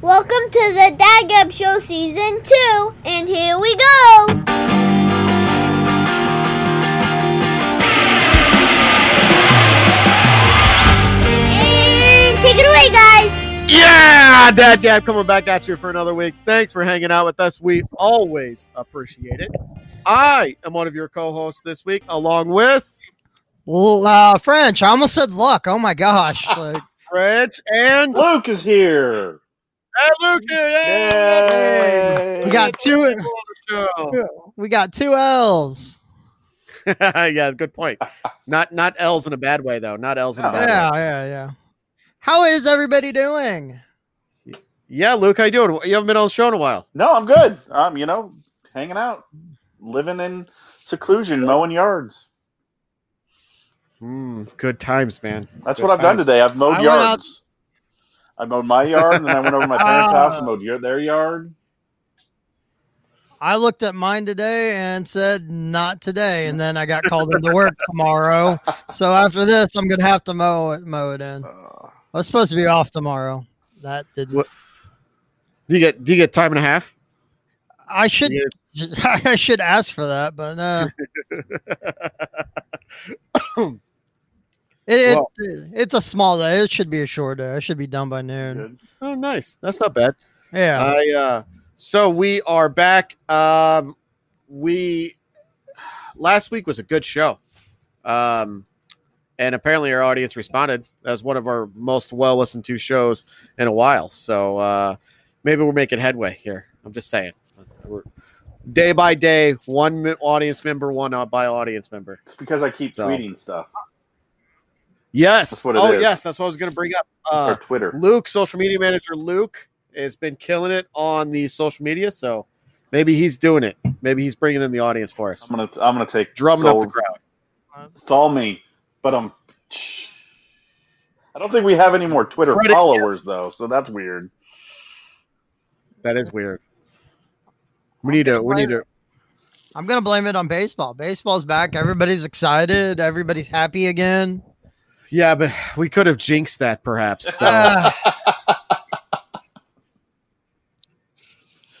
Welcome to the Dad Gab Show Season 2, and here we go! And take it away, guys! Yeah, Dad Gab coming back at you for another week. Thanks for hanging out with us. We always appreciate it. I am one of your co-hosts this week, along with Well, uh, French. I almost said luck. Oh my gosh. Like, French and, Luke is here. And Luke here. Yay! Yay. we got two. On. We got two L's. yeah, good point. Not not L's in a bad way though. Not L's in a bad Yeah, way. yeah, yeah. yeah. How is everybody doing? Yeah, Luke, how you doing? You haven't been on the show in a while. No, I'm good. Um, you know, hanging out, living in seclusion, mowing yards. Hmm, good times, man. That's Good what I've done today. I've mowed I went out- yards. I mowed my yard, and then I went over to my parents' house and mowed your, their yard. I looked at mine today and said not today, and then I got called into work tomorrow. So after this, I'm gonna have to mow it, mow it in. Uh, I was supposed to be off tomorrow. That didn't. What- Do you get do you get time and a half? I should. You I should ask for that, but uh, it, it, Well- it's a small day. It should be a short day. I should be done by noon. good. Oh, nice. That's not bad. Yeah. I uh so we are back. Um we last week was a good show. Um and apparently our audience responded as one of our most well listened to shows in a while. So uh maybe we're making headway here. I'm just saying. We're, day by day, one audience member, one uh, by audience member. It's because I keep So- tweeting stuff Yes. That's what it oh, is. yes. That's what I was going to bring up. Uh, or Twitter. Luke, social media manager Luke, has been killing it on the social media. So maybe he's doing it. Maybe he's bringing in the audience for us, I'm gonna I'm gonna take drumming up the crowd. It's all me, but I'm. I don't think we have any more Twitter Credit- followers though, so that's weird. That is weird. We need to. We need to. I'm gonna blame it on baseball. Baseball's back. Everybody's excited. Everybody's happy again. Yeah, but we could have jinxed that perhaps. So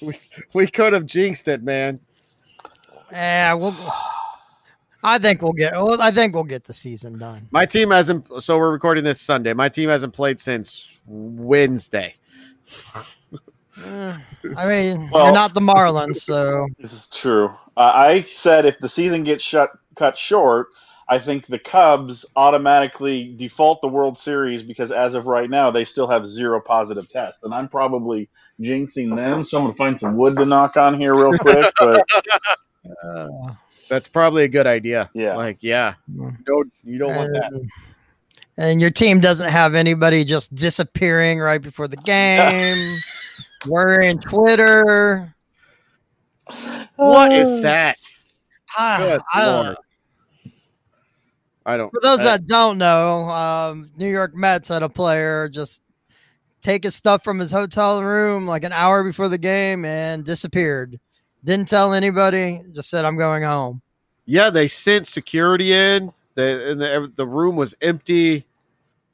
we, we could have jinxed it, man. yeah, we'll. I think we'll get. Well, I think we'll get the season done. My team hasn't. So we're recording this Sunday. My team hasn't played since Wednesday. Uh, I mean, Well- you're not the Marlins, so This is true. Uh, I said if the season gets shut cut short, I think the Cubs automatically default the World Series because as of right now they still have zero positive tests, and I'm probably jinxing them. So I'm gonna find some wood to knock on here real quick. But uh, That's probably a good idea. Yeah. Like, yeah. No, you don't want that. and, and your team doesn't have anybody just disappearing right before the game, worrying Twitter. What is that? Ah, I don't know. I don't. For those I- that don't know, um, New York Mets had a player just take his stuff from his hotel room like an hour before the game and disappeared. Didn't tell anybody. Just said, "I'm going home." yeah, they sent security in. The and the, the room was empty.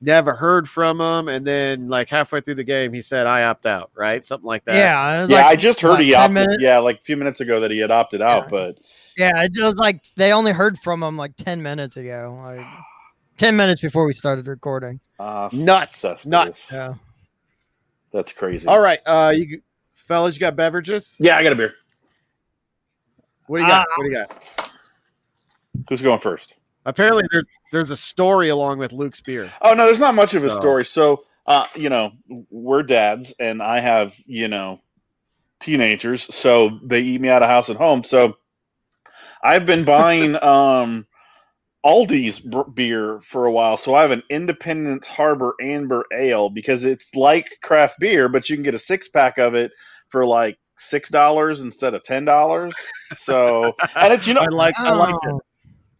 Never heard from him, and then like halfway through the game, he said, "I opt out." Right, something like that. Yeah, it was yeah, like, I just heard what, he opted. minutes? Yeah, like a few minutes ago that he had opted out, Yeah. but Yeah, it was like they only heard from him like ten minutes ago, like ten minutes before we started recording. uh, Nuts, cesspools. nuts. Yeah. That's crazy. All right, uh, you fellas, you got beverages? Yeah, I got a beer. What do you got? Uh, what do you got? Who's going first? Apparently, there's there's a story along with Luke's beer. Oh no, there's not much of a So- story. So, uh, you know, we're dads, and I have you know teenagers, so they eat me out of house and home. So, I've been buying um, Aldi's beer for a while. So I have an Independence Harbor Amber Ale because it's like craft beer, but you can get a six pack of it for like six dollars instead of ten dollars. So, and it's you know I like I like it. Oh,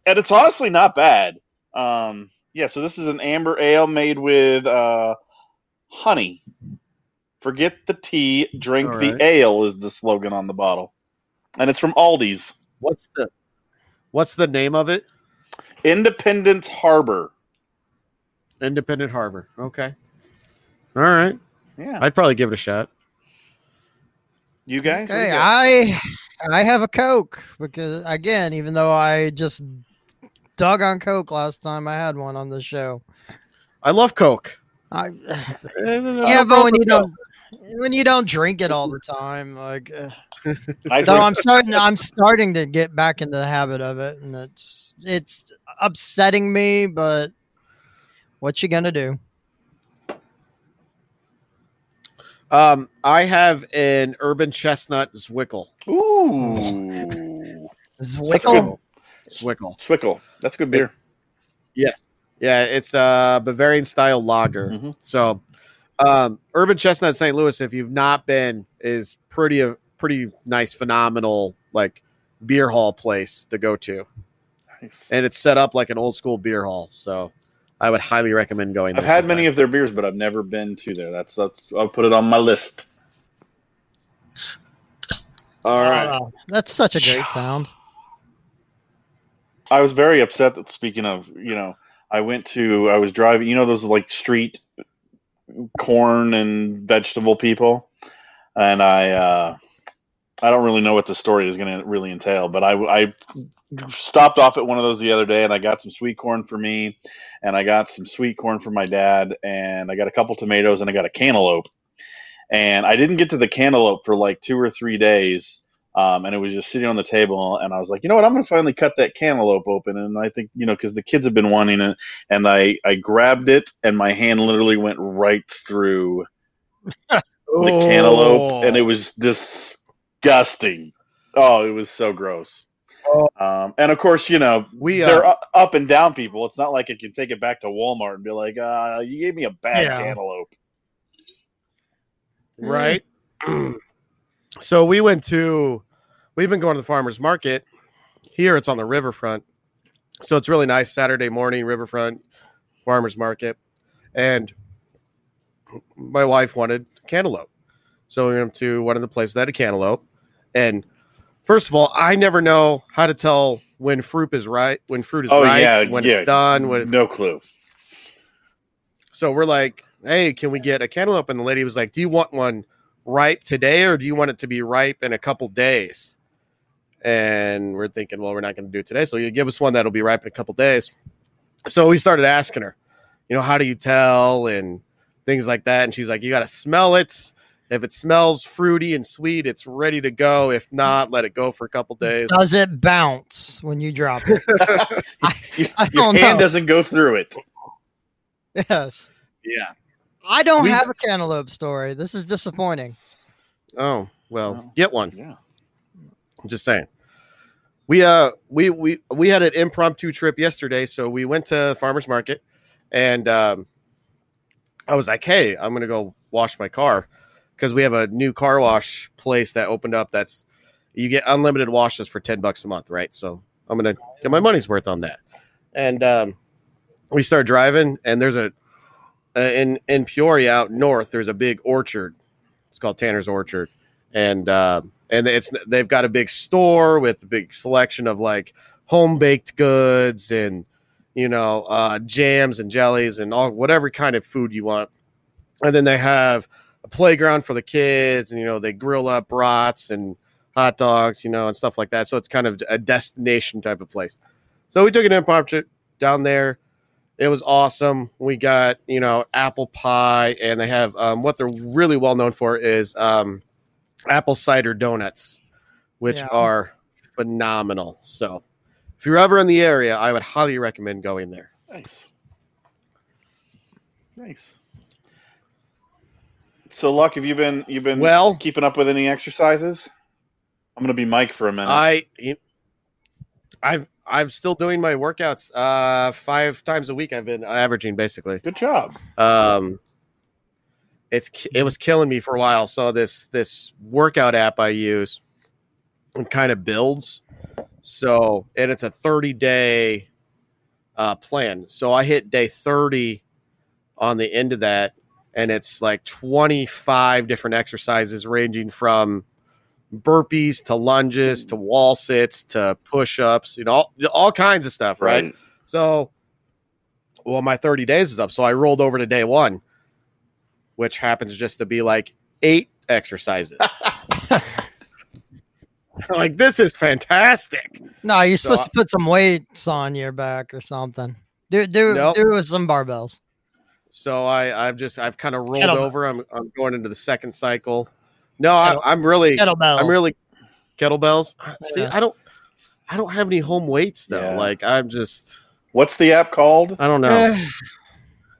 and it's honestly not bad. Um, yeah, so this is an amber ale made with uh, honey. Forget the tea, drink All the ale is the slogan on the bottle, and it's from Aldi's. What's the What's the name of it? Independence Harbor. Independent Harbor. Okay. All right. Yeah, I'd probably give it a shot. You guys? What do you Okay. I I have a Coke because again, even though I just dug on Coke last time I had one on the show. I love Coke. I, yeah, yeah, but when you don't when you don't drink it all the time, like uh, I though drink- I'm starting I'm starting to get back into the habit of it, and it's it's upsetting me, but what you gonna do? Um, I have an urban chestnut Zwickel. Ooh. Zwickel? Zwickel. Swickle. That's good beer. Yes. Yeah, it's a Bavarian style lager. Mhm. So, um, Urban Chestnut St. Louis, if you've not been, is pretty a pretty nice, phenomenal like beer hall place to go to, Nice. and it's set up like an old school beer hall. So, I would highly recommend going. I've there had many of their beers, but I've never been to there. That's that's. I'll put it on my list. All right. That's such a great sound. I was very upset that speaking of, you know, I went to I was driving, you know those like street corn and vegetable people and I uh I don't really know what the story is going to really entail, but I I stopped off at one of those the other day and I got some sweet corn for me and I got some sweet corn for my dad and I got a couple tomatoes and I got a cantaloupe. And I didn't get to the cantaloupe for like 2 or 3 days um, and it was just sitting on the table and i was like you know what? I'm going to finally cut that cantaloupe open. And i think you know because the kids have been wanting it and i i grabbed it and my hand literally went right through the cantaloupe and it was disgusting. Oh it was so gross. Um, and of course you know we uh, they're up and down people. It's not like i can take it back to walmart and be like uh, you gave me a bad Yeah. cantaloupe. Right. so we went to. We've been going to the farmers market. Here it's on the riverfront, so it's really nice. Saturday morning riverfront farmers market, and my wife wanted cantaloupe, so we went to one of the places that had a cantaloupe. And first of all, I never know how to tell when fruit is right, when fruit is Oh, right, yeah, when yeah. it's done, when no clue so we're like, hey, can we get a cantaloupe? And the lady was like, do you want one ripe today or do you want it to be ripe in a couple days? And we're thinking, well, we're not going to do it today. So you give us one that'll be ripe in a couple days. So we started asking her, you know, how do you tell and things like that. And she's like, you got to smell it. If it smells fruity and sweet, it's ready to go. If not, let it go for a couple days. Does it bounce when you drop it? your, I your don't hand know. doesn't go through it yes. Yeah. I don't We- have a cantaloupe story. This is disappointing. Oh, well, Well. get one. yeah I'm just saying. We uh we we we had an impromptu trip yesterday, so we went to farmers market, and um, I was like, "Hey, I'm gonna go wash my car," because we have a new car wash place that opened up. That's you get unlimited washes for ten bucks a month, right? So I'm gonna get my money's worth on that. And um, we start driving, and there's a in in Peoria out north. There's a big orchard. It's called Tanner's Orchard, and uh, and it's they've got a big store with a big selection of like home baked goods and you know uh, jams and jellies and all whatever kind of food you want. And then they have a playground for the kids, and you know they grill up brats and hot dogs, you know, and stuff like that. So it's kind of a destination type of place. So we took an impromptu down there. It was awesome. We got you know apple pie, and they have um, what they're really well known for is um, apple cider donuts, which Yeah. are phenomenal. So if you're ever in the area, I would highly recommend going there. Nice. Nice. So, Luck, have you been you've been Well- keeping up with any exercises? I'm gonna be Mike for a minute. I, I've I'm still doing my workouts uh, five times a week. I've been averaging basically. Good job. um it's it was killing me for a while. So this this workout app i use. And kind of builds. So and it's a 30 day uh plan. So i hit day 30 on the end of that and it's like 25 different exercises ranging from burpees to lunges to wall sits to push-ups you know all, all kinds of stuff right? So, well, my 30 days was up. So I rolled over to day one, which happens just to be like eight exercises. like this is fantastic. No, you're So supposed I- to put some weights on your back or something. Do do Nope. do it with some barbells. So I, I've just, I've kind of rolled Kettlebell. over. I'm, I'm going into the second cycle. No, I, Kettle- I'm really, Kettlebells. I'm really kettlebells. See, Yeah. I don't, I don't have any home weights though. Yeah. Like I'm just, What's the app called? I don't know.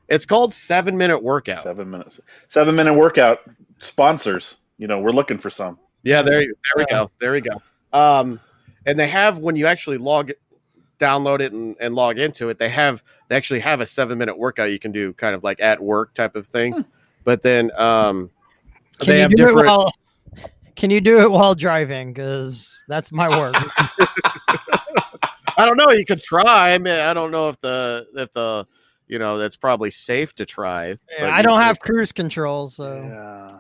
It's called Seven Minute Workout. Seven minutes. Seven minute workout sponsors. You know, we're looking for some. Yeah, there, there we go. There we go. Um, and they have when you actually log, download it and, and log into it, they have they actually have a seven minute workout you can do, kind of like at work type of thing. But then, um, can they you have do different. it while Can you do it while driving? Because that's my work. I don't know. You could try. I mean, I don't know if the if the you know that's probably safe to try. but I don't have cruise control, so Yeah.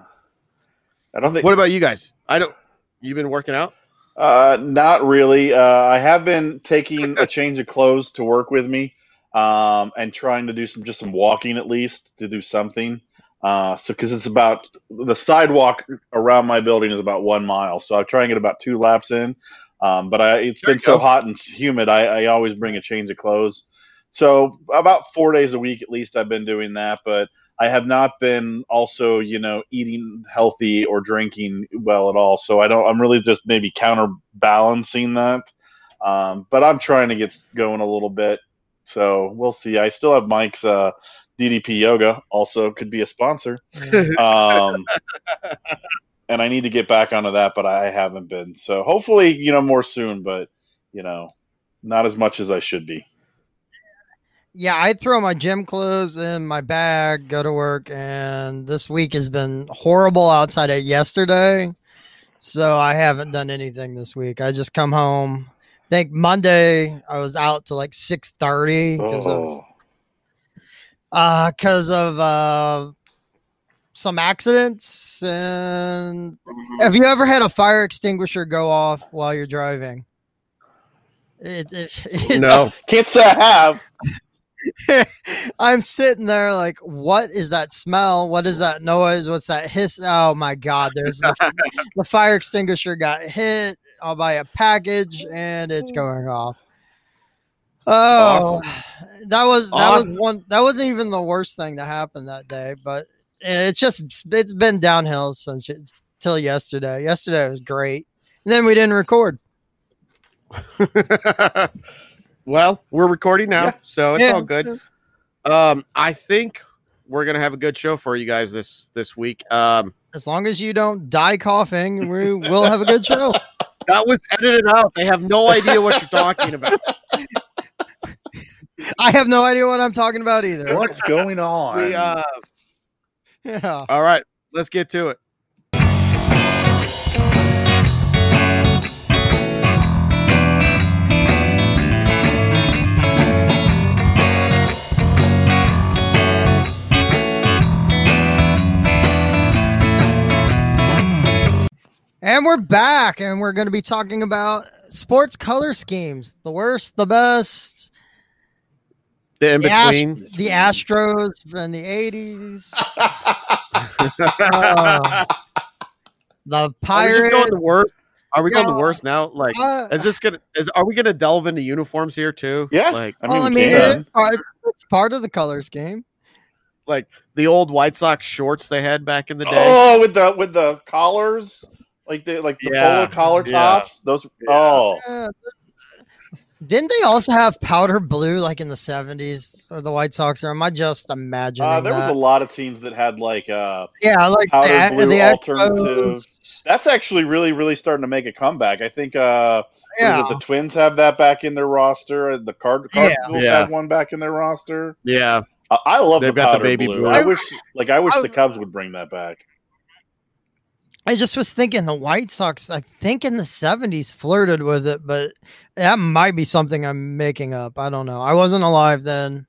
I don't think. What about you guys? I don't. You've been working out? Uh, not really. Uh, I have been taking a change of clothes to work with me, um, and trying to do some just some walking at least to do something. Uh, so because it's about the sidewalk around my building is about one mile, so I try and get about two laps in. Um, but I, it's There been so go. hot and humid, I, I always bring a change of clothes. So about four days a week at least, I've been doing that. But I have not been also, you know, eating healthy or drinking well at all. So I don't. I'm really just maybe counterbalancing that. Um, but I'm trying to get going a little bit. So we'll see. I still have Mike's uh, DDP Yoga. Also, could be a sponsor. Um, and I need to get back onto that, but I haven't been. So hopefully, you know, more soon. But you know, not as much as I should be. Yeah, I throw my gym clothes in my bag, go to work, and this week has been horrible outside of yesterday. So I haven't done anything this week. I just come home. I think Monday I was out to like six thirty because of Oh. uh because of uh some accidents and have you ever had a fire extinguisher go off while you're driving it, it, it's, No. Can't say I have. I'm sitting there like what is that smell? What is that noise? What's that hiss? Oh my god there's the, the fire extinguisher got hit i'll buy a package and it's mm. going off. Oh that was that was one that wasn't even the worst thing that happened that day but it's just it's been downhill since it, till yesterday. Yesterday was great. And then we didn't record well, we're recording now, Yeah. so it's Yeah. all good. Um, I think we're gonna have a good show for you guys this this week. Um, as long as you don't die coughing we will have a good show that was edited out. They have no idea what you're talking about. i have no idea what i'm talking about either What's going on? We, uh, yeah all right, let's get to it. And we're back, and we're going to be talking about sports color schemes the worst, the best, The in the, Ast- between. the Astros from the 80s, uh, the Are we Pirates. just going the worst? Are we going the Yeah. worst now? Like, Uh, is this gonna? Is are we gonna delve into uniforms here too? Yeah. like I mean, well, I mean, can. it is part, it's part of the colors game like the old White Sox shorts they had back in the day. Oh, with the with the collars, like the like the Yeah. polo collar Yeah. tops. Those. Yeah. Oh, Yeah. Didn't they also have powder blue like in the 70s or the White Sox? Or am I just imagining uh, there was a lot of teams that had like. uh yeah, like powder the, blue the alternative. Expos. That's actually really really starting to make a comeback. I think. uh Yeah, it, the Twins have that back in their roster. and The Card- Cardinals Yeah. have one back in their roster. Yeah, I, I love They've the got the baby blue. blue. I wish, like, I wish I- the Cubs would bring that back. I just was thinking the White Sox, I think in the 70s flirted with it, but that might be something I'm making up. I don't know. I wasn't alive then.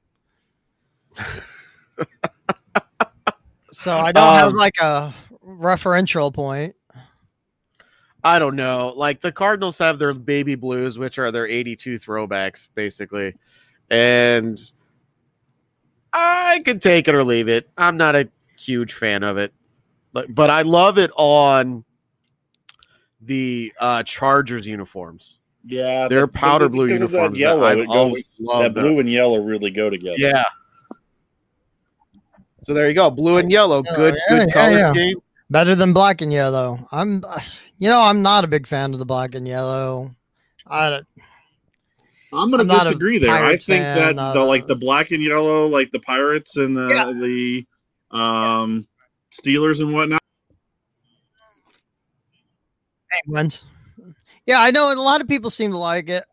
so I don't have Um, like a referential point. I don't know. Like the Cardinals have their baby blues, which are their 82 throwbacks, basically. And I could take it or leave it. I'm not a huge fan of it. But but I love it on the uh, Chargers uniforms. Yeah, Their that- powder blue because that uniforms. Yellow, that I've goes- always that blue those. and yellow really go together. Yeah. So there you go, blue and yellow. Yeah, Good, yeah, good yeah, color yeah. scheme. Better than black and yellow. I'm, you know, I'm not a big fan of the black and yellow. I don't, I'm going to disagree there. I think fan, that the a- like the black and yellow, like the Pirates and the Yeah. the um, Steelers and whatnot. Penguins. Yeah, I know a lot of people seem to like it.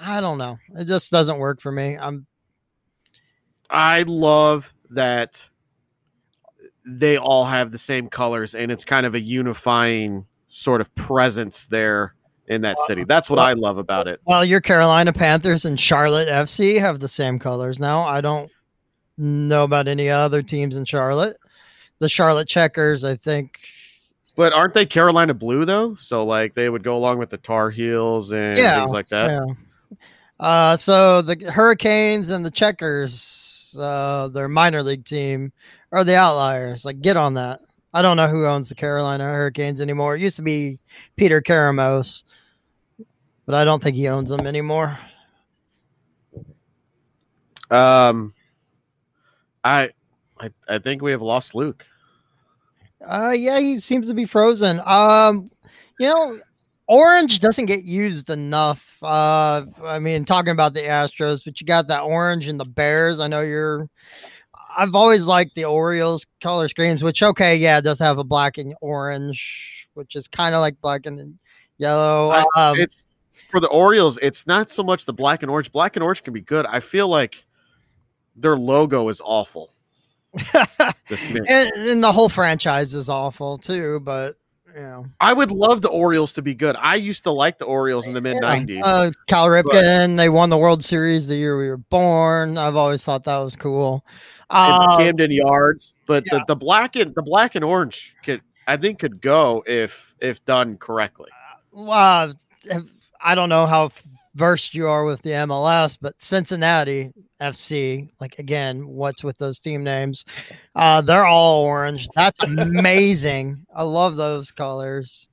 I don't know. It just doesn't work for me. I'm I love that they all have the same colors and it's kind of a unifying sort of presence there in that city. That's what I love about it. well, your Carolina Panthers and Charlotte FC have the same colors now. I don't know about any other teams in Charlotte. The Charlotte Checkers, I think. But aren't they Carolina blue though? So like they would go along with the Tar Heels and Yeah, things like that. Yeah. Uh, so the Hurricanes and the Checkers, uh, their minor league team, are the outliers. Like, get on that. I don't know who owns the Carolina Hurricanes anymore. It used to be Peter Karmanos, but I don't think he owns them anymore. Um I I I think we have lost Luke. Uh, yeah, he seems to be frozen. Um, you know, orange doesn't get used enough. Uh, I mean, talking about the Astros, but you got that orange and the Bears. I know you're. I've always liked the Orioles color schemes, which okay, yeah, it does have a black and orange, which is kind of like black and yellow. I- Um, it's for the Orioles, it's not so much the black and orange. Black and orange can be good. I feel like their logo is awful. And, and the whole franchise is awful too, but you know. I would love the Orioles to be good. I used to like the Orioles in the mid '90s. Uh, Cal Ripken, they won the World Series the year we were born. I've always thought that was cool. Uh, Camden Yards, but yeah. the, the black and the black and orange could I think could go if if done correctly. uh, I don't know how versed you are with the MLS, but Cincinnati FC, like again, what's with those team names? Uh, they're all orange. That's amazing. I love those colors.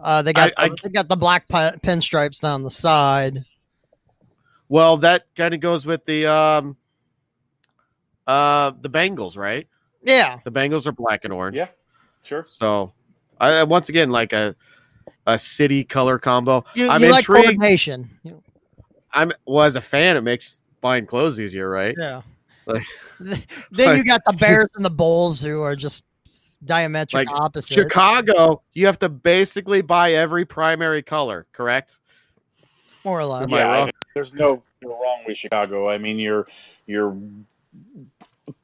Uh, they got I- I- the, they got the black pi- pinstripes down the side. Well, that kind of goes with the um uh the Bengals, right? Yeah, The Bengals are black and orange. Yeah. Sure. So, I once again like a a city color combo. you, I'm you like intrigued. coordination. You- I'm well as a fan, it makes buying clothes easier, right? Yeah. Like- Th- then you got the Bears and the Bulls who are just diametric Like, opposite. Chicago, you have to basically buy every primary color, correct? more or less. Am I yeah, there's no no wrong with Chicago. I mean, you're you're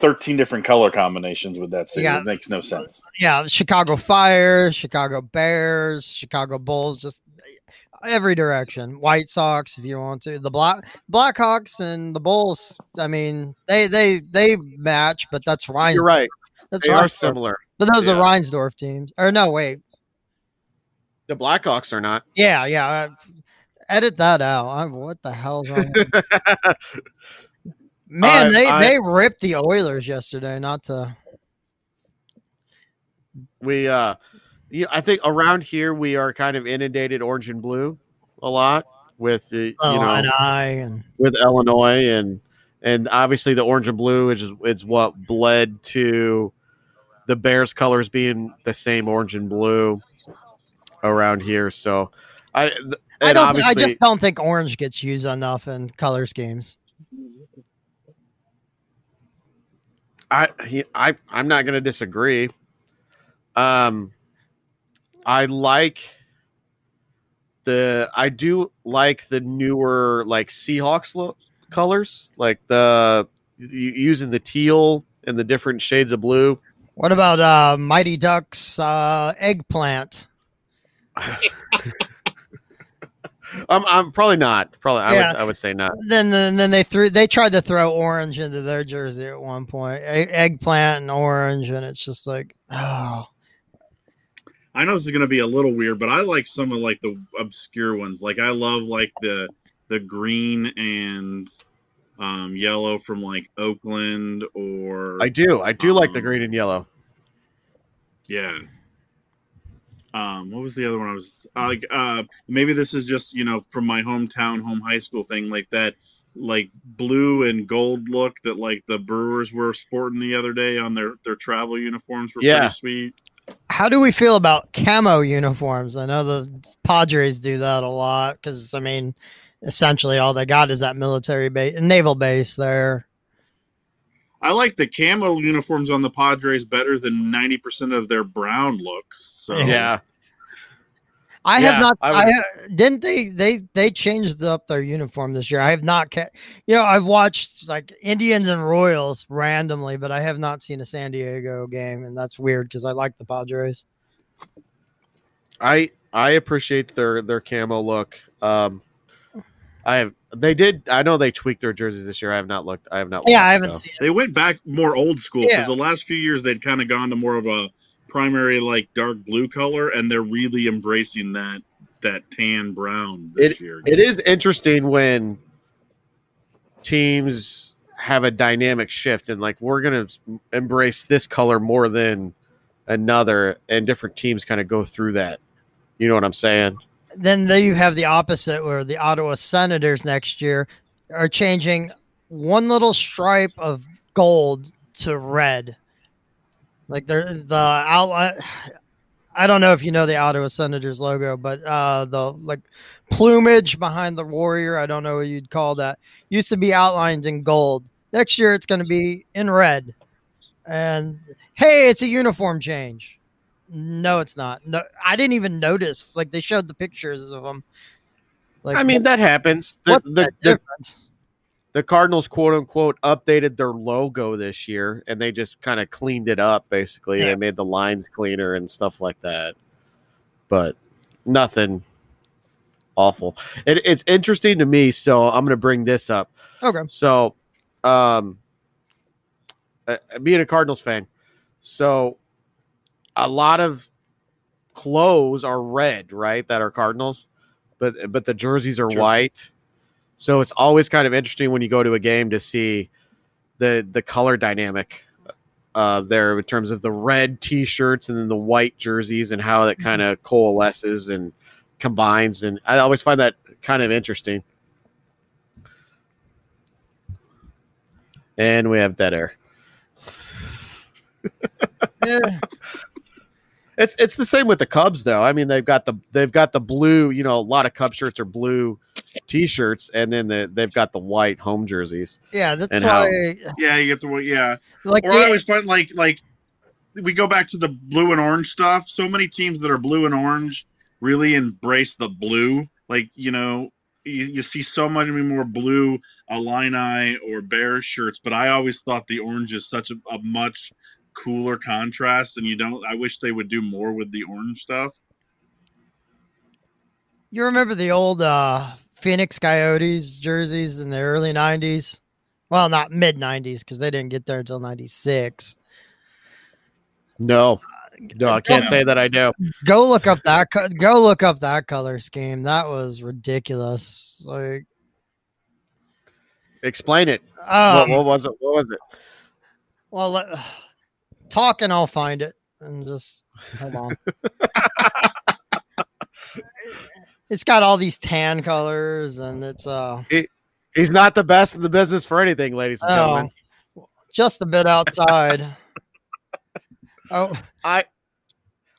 13 different color combinations with that city. Yeah. It makes no sense. Yeah, Chicago Fire, Chicago Bears, Chicago Bulls, just every direction. White Sox, if you want to. The Black Blackhawks and the Bulls. I mean, they they they match, but that's Reinsdorf. You're right. That's They are similar. But those are Reinsdorf teams. Or no, wait. The Blackhawks are not. Yeah, yeah. uh, edit that out. I, what the hell's wrong? Man, I- they I- they ripped the Oilers yesterday. Not to. we uh you I think around here we are kind of inundated orange and blue a lot with the Oh, you know and I and with Illinois and and obviously the orange and blue is is what bled to the Bears colors being the same orange and blue around here. So I I don't. I just don't think orange gets used enough in color schemes. I he, I I'm not going to disagree. Um, I like the I do like the newer like Seahawks lo- colors, like the using the teal and the different shades of blue. What about uh, Mighty Ducks uh, eggplant? I'm I'm probably not. Probably I would I would say not. Then, then, then they threw. They tried to throw orange into their jersey at one point. E- eggplant and orange, and it's just like, oh, I know this is going to be a little weird, but I like some of like the obscure ones. Like I love like the the green and um, yellow from like Oakland or I do. I do like the Um, green and yellow. yeah. Um, what was the other one? I was like, uh, maybe this is just you know from my hometown, home high school thing, like that, like blue and gold look that like the Brewers were sporting the other day on their their travel uniforms were Yeah. pretty sweet. How do we feel about camo uniforms? I know the Padres do that a lot because I mean, essentially all they got is that military base, naval base there. I like the camo uniforms on the Padres better than ninety percent of their brown looks. So Yeah. I Yeah, have not. I I, would- ha- didn't they. They they changed up their uniform this year. I have not. Ca- you know, I've watched like Indians and Royals randomly, but I have not seen a San Diego game, and that's weird because I like the Padres. I I appreciate their their camo look. Um, I have they did. I know they tweaked their jerseys this year. I have not looked. I have not. Yeah, I haven't though. seen. they went back more old school because Yeah. the last few years they'd kind of gone to more of a primary like dark blue color, and they're really embracing that that tan brown this year. It is interesting when teams have a dynamic shift and like we're gonna embrace this color more than another, and different teams kind of go through that. You know what I'm saying? Then there you have the opposite, where the Ottawa Senators next year are changing one little stripe of gold to red. Like they're the. I don't know if you know the Ottawa Senators logo, but uh, the like plumage behind the warrior, I don't know what you'd call that, used to be outlined in gold. Next year, it's going to be in red. And hey, it's a uniform change. No, it's not. No, I didn't even notice. Like they showed the pictures of them. Like I mean that happens. The, the, the the, the Cardinals quote unquote updated their logo this year and they just kind of cleaned it up basically. Yeah. They made the lines cleaner and stuff like that. But nothing awful. It, it's interesting to me, so I'm going to bring this up. Okay. So, um, uh, being a Cardinals fan, so a lot of clothes are red, right? That are Cardinals, but but the jerseys are Sure. white. So it's always kind of interesting when you go to a game to see the the color dynamic uh, there in terms of the red T-shirts and then the white jerseys and how that kind of coalesces and combines. And I always find that kind of interesting. And we have dead air. Yeah. It's it's the same with the Cubs though. I mean they've got the they've got the blue, you know, a lot of Cub shirts are blue t-shirts and then the, they've got the white home jerseys. Yeah, that's And how- why. yeah, you get the yeah. Like Or they- I always find like like we go back to the blue and orange stuff. So many teams that are blue and orange really embrace the blue. Like you know, you, you see so many more blue Illini or Bears shirts, but I always thought the orange is such a, a much cooler contrast, and you don't. I wish they would do more with the orange stuff. You remember the old uh, Phoenix Coyotes jerseys in the early '90s? Well, not mid '90s because they didn't get there until '96. No. No, I can't say that I do. Go look up that. Co- go look up that color scheme. That was ridiculous. Like, Explain it. um, what, what was it? What was it? well, let, talk and I'll find it. And just hold on. it's got all these tan colors, and it's uh He's not the best in the business for anything, ladies and gentlemen. oh, just a bit outside. oh, I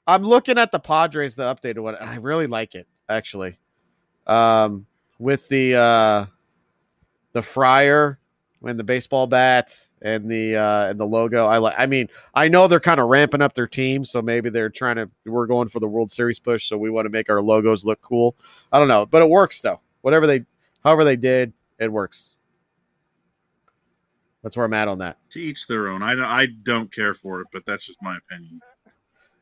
I'm looking at the Padres, the updated one, and I really like it actually. Um, with the uh, the Friar and the baseball bat and the uh, and the logo, I like. I mean, I know they're kind of ramping up their team, so maybe they're trying to. We're going for the World Series push, so we want to make our logos look cool. I don't know, but it works though. Whatever they, however they did, it works. That's where I'm at on that. To each their own. I don't- I don't care for it, but that's just my opinion.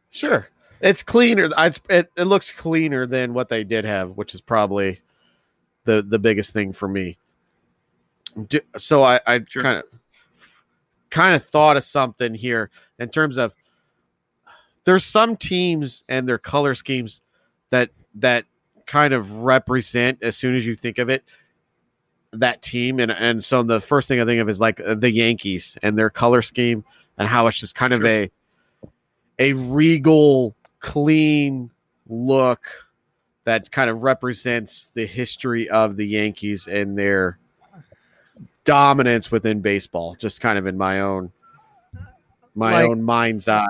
Sure, it's cleaner. It's, it it looks cleaner than what they did have, which is probably the the biggest thing for me. Do, so I I Sure. kind of kind of thought of something here in terms of there's some teams and their color schemes that that kind of represent as soon as you think of it that team. And and so the first thing I think of is like uh, the Yankees and their color scheme and how it's just kind of a a regal, clean, look that kind of represents the history of the Yankees and their dominance within baseball. Just kind of in my own my Like- own mind's eye.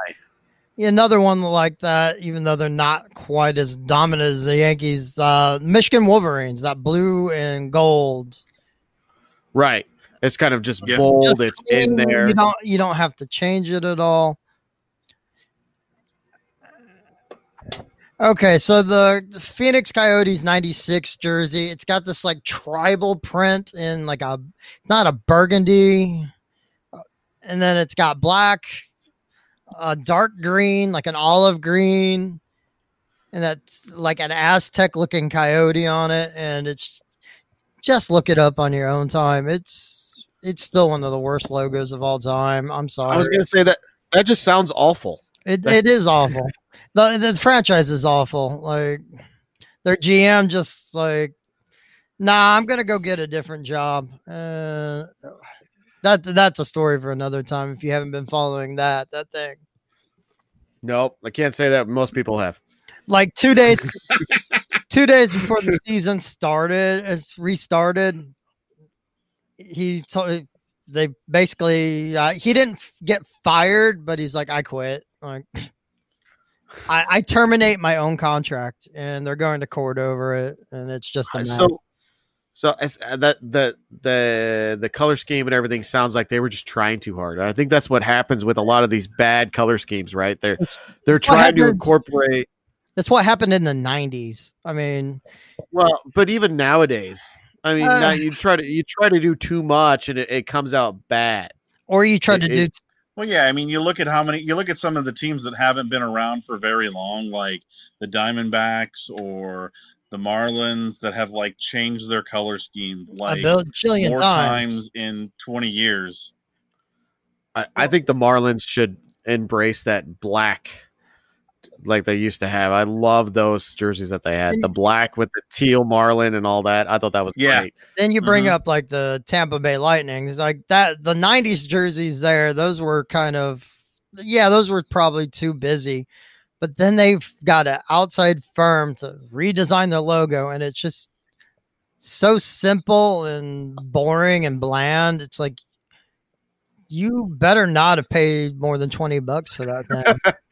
Another one like that, even though they're not quite as dominant as the Yankees, uh, Michigan Wolverines, that blue and gold. Right. It's kind of just Yeah. bold. Just it's in there. You don't you don't have to change it at all. Okay, so the, the Phoenix Coyotes 96 jersey, it's got this like tribal print in like a it's not a burgundy uh, and then it's got black, a dark green, like an olive green, and that's like an Aztec looking coyote on it and it's just look it up on your own time. It's it's still one of the worst logos of all time. I'm sorry. I was going to say that that just sounds awful. It it is awful. The the franchise is awful. Like their GM just like, nah, I'm gonna go get a different job. Uh, that that's a story for another time. If you haven't been following that that thing, Nope, I can't say that most people have. like two days, two days before the season started, it's restarted. He told they basically uh, he didn't f- get fired, but he's like, I quit. Like, I, I terminate my own contract, and they're going to court over it, and it's just a mess. So, so as, uh, that the the the color scheme and everything sounds like they were just trying too hard. And I think that's what happens with a lot of these bad color schemes, right? They're It's- they're it's trying to incorporate. That's what happened in the '90s. I mean, Well, but even nowadays, I mean, Uh. you try to you try to do too much, and it, it comes out bad. or you try It- to do it- Well, yeah, I mean, you look at how many, you look at some of the teams that haven't been around for very long, like the Diamondbacks or the Marlins, that have like changed their color scheme like a bajillion more times. times in 20 years. I, I think the Marlins should embrace that black like they used to have. I love those jerseys that they had, the black with the teal marlin and all that. I thought that was Yeah. great. Then you bring Mhm. up like the Tampa Bay Lightning. It's like that the 90s jerseys there, those were kind of yeah, those were probably too busy. But then they've got an outside firm to redesign the logo and it's just so simple and boring and bland. It's like you better not have paid more than 20 bucks for that thing.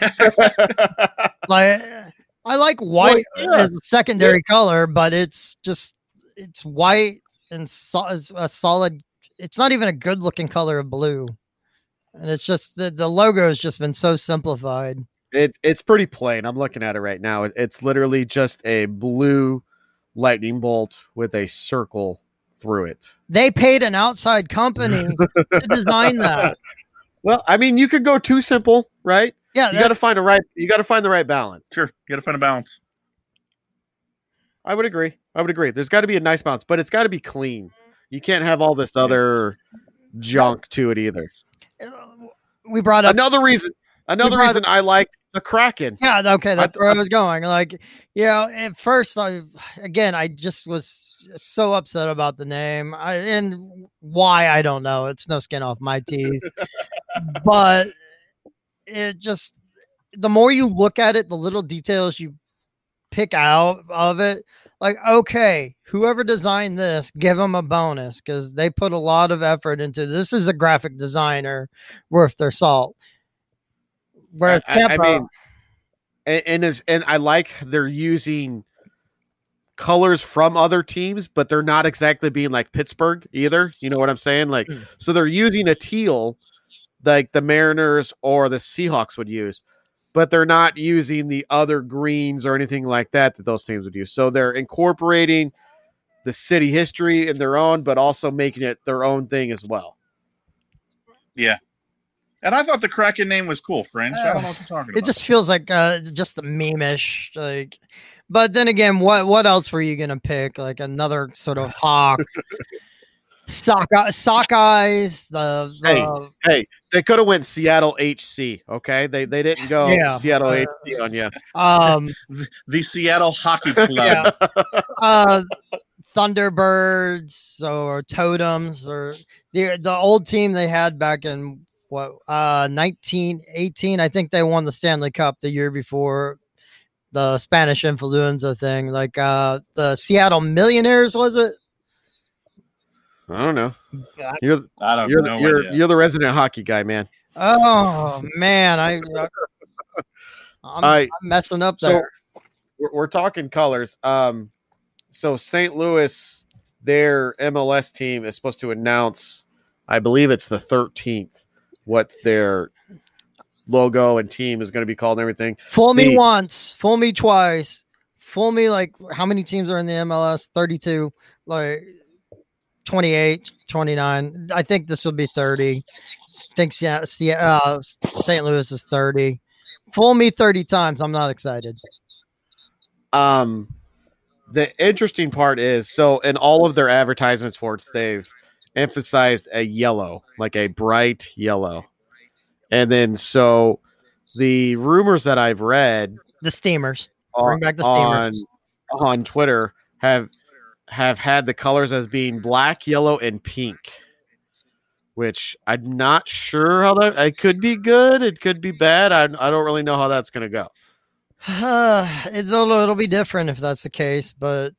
like I like white Well, yeah. as a secondary color, but it's just it's white and so, is a solid. It's not even a good looking color of blue, and it's just the the logo has just been so simplified. It it's pretty plain. I'm looking at it right now. It, it's literally just a blue lightning bolt with a circle through it. They paid an outside company to design that. Well, I mean, you could go too simple, right? Yeah, You that- got to find a right. You got to find the right balance. Sure, you got to find a balance. I would agree. I would agree. There's got to be a nice balance, but it's got to be clean. You can't have all this other junk to it either. Uh, we brought up. Another reason. Another brought- reason I like the Kraken. Yeah, okay, that's I- where I was going. Like, you know, at first, I again, I just was so upset about the name, I, and why I don't know. It's no skin off my teeth, but it just the more you look at it, the little details you pick out of it. Like, okay, whoever designed this, give them a bonus because they put a lot of effort into this. Is a graphic designer worth their salt. Where I- I- I mean, and and, it's, and I like they're using colors from other teams, but they're not exactly being like Pittsburgh either. You know what I'm saying? Like, Mm. so they're using a teal, like the Mariners or the Seahawks would use, but they're not using the other greens or anything like that that those teams would use. So they're incorporating the city history in their own, but also making it their own thing as well. Yeah. And I thought the Kraken name was cool, French. I don't know what you're talking about. it just feels like uh just a meme-ish like but then again what what else were you gonna pick like another sort of hawk sock sock eyes the, the Hey, they could have went Seattle HC. Okay, they they didn't go Yeah. Seattle Uh, HC on you. um the Seattle Hockey Club. Yeah. uh thunderbirds or totems or the the old team they had back in what uh 1918 i think they won the stanley cup the year before the Spanish influenza thing, like uh, the Seattle Millionaires, was it? I don't know. You're I don't you're know. the, you're, you're the resident hockey guy, man. Oh man, I, I'm, I- I'm messing up So we're, we're talking colors. Um, so St. Louis, their MLS team is supposed to announce, I believe it's the 13th, what their logo and team is going to be called and everything. fool me the- once, fool me twice, fool me like how many teams are in the MLS? 32, like 28, 29. I think this will be 30. I think Se- uh, St. Louis is 30. Fool me 30 times. I'm not excited. Um, the interesting part is so in all of their advertisements for it, they've emphasized a yellow, like a bright yellow. And then so the rumors that I've read The Steamers. on, Bring back the steamers. on, on Twitter have have had the colors as being black, yellow, and pink. Which I'm not sure how that it could be good, it could be bad. I, I don't really know how that's gonna go. it'll, it'll be different if that's the case, but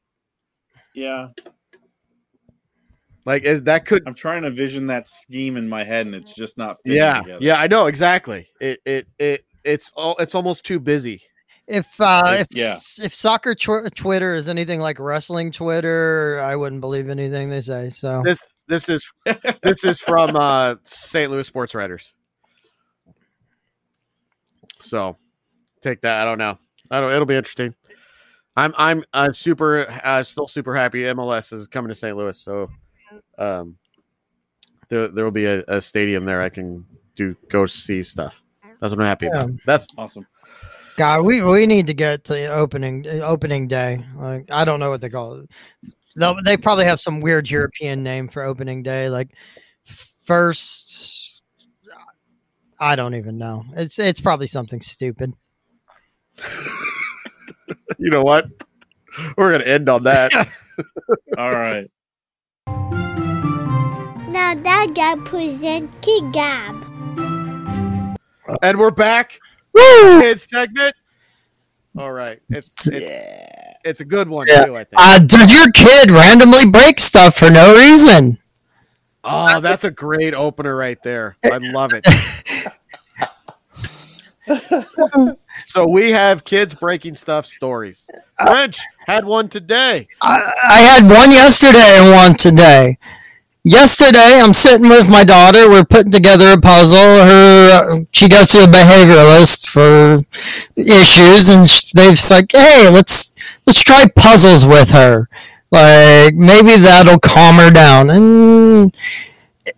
Yeah, Like is that could I'm trying to vision that scheme in my head, and it's just not. fitting yeah together. yeah I know exactly. It it it it's all it's almost too busy. If uh, Like, if yeah. if soccer tw- Twitter is anything like wrestling Twitter, I wouldn't believe anything they say. So This this is this is from uh St. Louis Sports Writers. So take that. I don't know. I don't. It'll be interesting. I'm I'm uh, super. Uh, still super happy. MLS is coming to St. Louis, so um, there there will be a, a stadium there. I can do go see stuff. That's what I'm happy about. That's Awesome. God, we we need to get to opening opening day. Like I don't know what they call it. They'll, they probably have some weird European name for opening day, like first. I don't even know. It's it's probably something stupid. you know what. We're gonna end on that. All right. Now that got present Kid Gab. and we're back. Kids segment. All right. It's it's it's a good one Yeah. too. I think. Uh, did your kid randomly break stuff for no reason? Oh, that's a great opener right there. I love it. so we have kids breaking stuff stories. French had one today. I, I had one yesterday and one today. Yesterday, I'm sitting with my daughter. We're putting together a puzzle. Her, uh, she goes to a behavioralist for issues, and they've like, "Hey, let's let's try puzzles with her. Like maybe that'll calm her down." And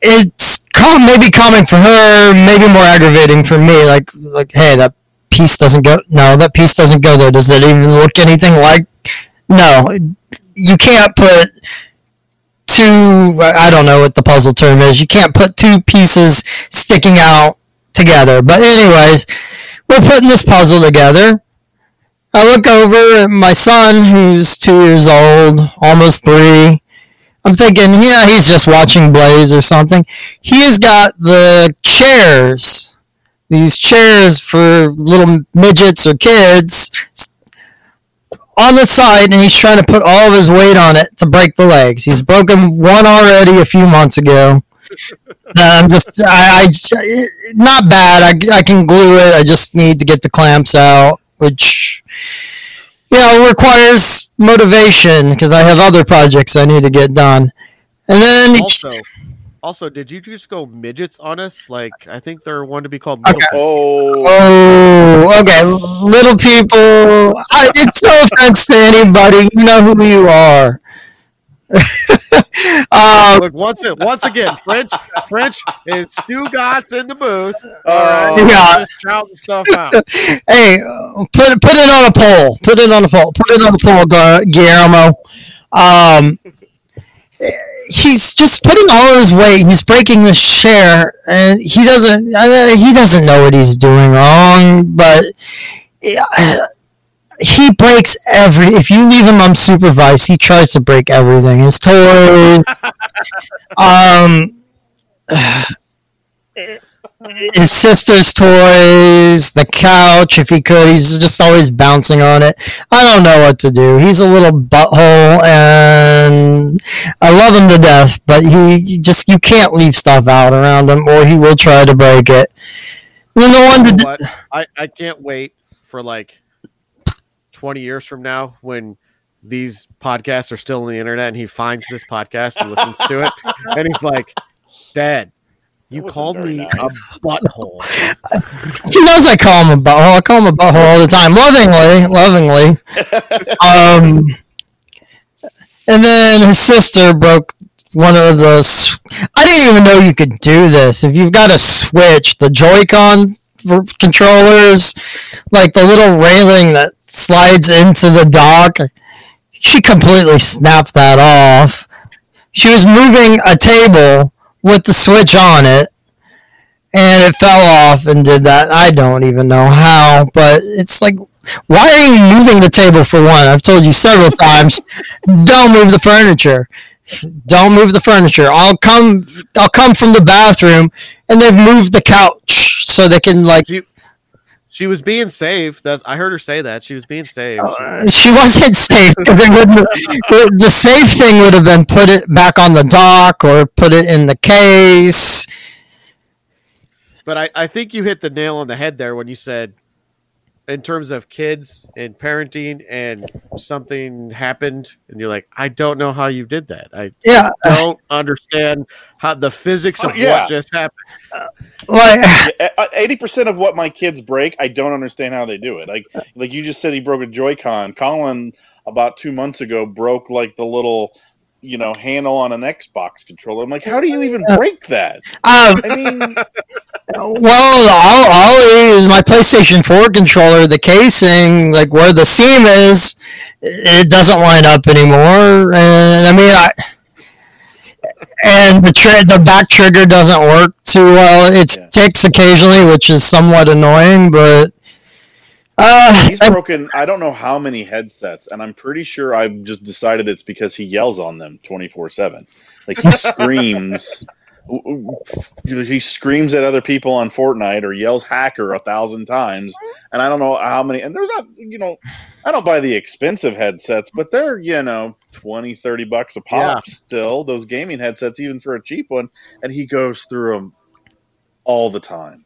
it's calm, maybe calming for her, maybe more aggravating for me. Like, like, hey, that piece doesn't go. No, that piece doesn't go there. Does that even look anything like? No, you can't put two i don't know what the puzzle term is. You can't put two pieces sticking out together. But anyways we're putting this puzzle together. I look over at my son who's two years old almost three. I'm thinking yeah he's just watching blaze or something. He has got the chairs. These chairs for little midgets or kids on the side and he's trying to put all of his weight on it to break the legs. He's broken one already a few months ago. I'm just, I, I not bad. I, I can glue it. I just need to get the clamps out, which, you know, requires motivation because I have other projects I need to get done. And then, Also, also, did you just go midgets on us? Like, I think they're one to be called. Little Okay. people. Oh, oh, okay, little people. I, it's no offense to anybody. You know who you are. um, Look once it, once again, French French is Stugotz in the booth. Oh. All right, Yeah. just shouting stuff out. hey, uh, put put it on a poll. Put it on a poll. Put it on a poll, Gar- Guillermo. Um, he's just putting all his weight. He's breaking the chair, and he doesn't. I mean, he doesn't know what he's doing wrong, but. uh, He breaks every. If you leave him unsupervised, he tries to break everything. His toys. um, his sister's toys, the couch, if he could. He's just always bouncing on it. I don't know what to do. He's a little butthole, and I love him to death, but he just you can't leave stuff out around him, or he will try to break it. Then the one You know what? I, I can't wait for like 20 years from now when these podcasts are still on the internet and he finds this podcast and listens to it and he's like, Dad, you called me nice." a butthole. she knows I call him a butthole. I call him a butthole all the time, lovingly, lovingly. Um, and then his sister broke one of those. I didn't even know you could do this. If you've got a switch, the Joy-Con controllers, like the little railing that slides into the dock, she completely snapped that off. She was moving a table with the switch on it, and it fell off and did that. I don't even know how, but it's like why are you moving the table for one? I've told you several times, don't move the furniture. Don't move the furniture. I'll come I'll come from the bathroom and they've moved the couch so they can like She, she was being safe. That's, I heard her say that. She was being safe. uh, she wasn't safe. 'cause it wouldn't- the the safe thing would have been put it back on the dock or put it in the case. But I, I think you hit the nail on the head there when you said, in terms of kids and parenting, and something happened, and you're like, I don't know how you did that. I Yeah, don't understand how the physics of Oh, yeah. what just happened. like uh, Eighty percent of what my kids break, I don't understand how they do it. Like, like you just said, he broke a Joy-Con. Colin about two months ago broke like the little, you know, handle on an Xbox controller. I'm like, how do you even break that? um, I mean, Well, I'll, I'll use my PlayStation 4 controller, the casing, like where the seam is, it doesn't line up anymore. And I mean, I, and the tri- the back trigger doesn't work too well. It Yeah. ticks occasionally, which is somewhat annoying, but uh, he's broken. I don't know how many headsets, and I'm pretty sure I've just decided it's because he yells on them 24 seven. Like he screams. He screams at other people on Fortnite or yells hacker a thousand times, and I don't know how many. And they're not, you know, I don't buy the expensive headsets, but they're, you know, 20, 30 bucks a pop still. Those gaming headsets, even for a cheap one, and he goes through them all the time.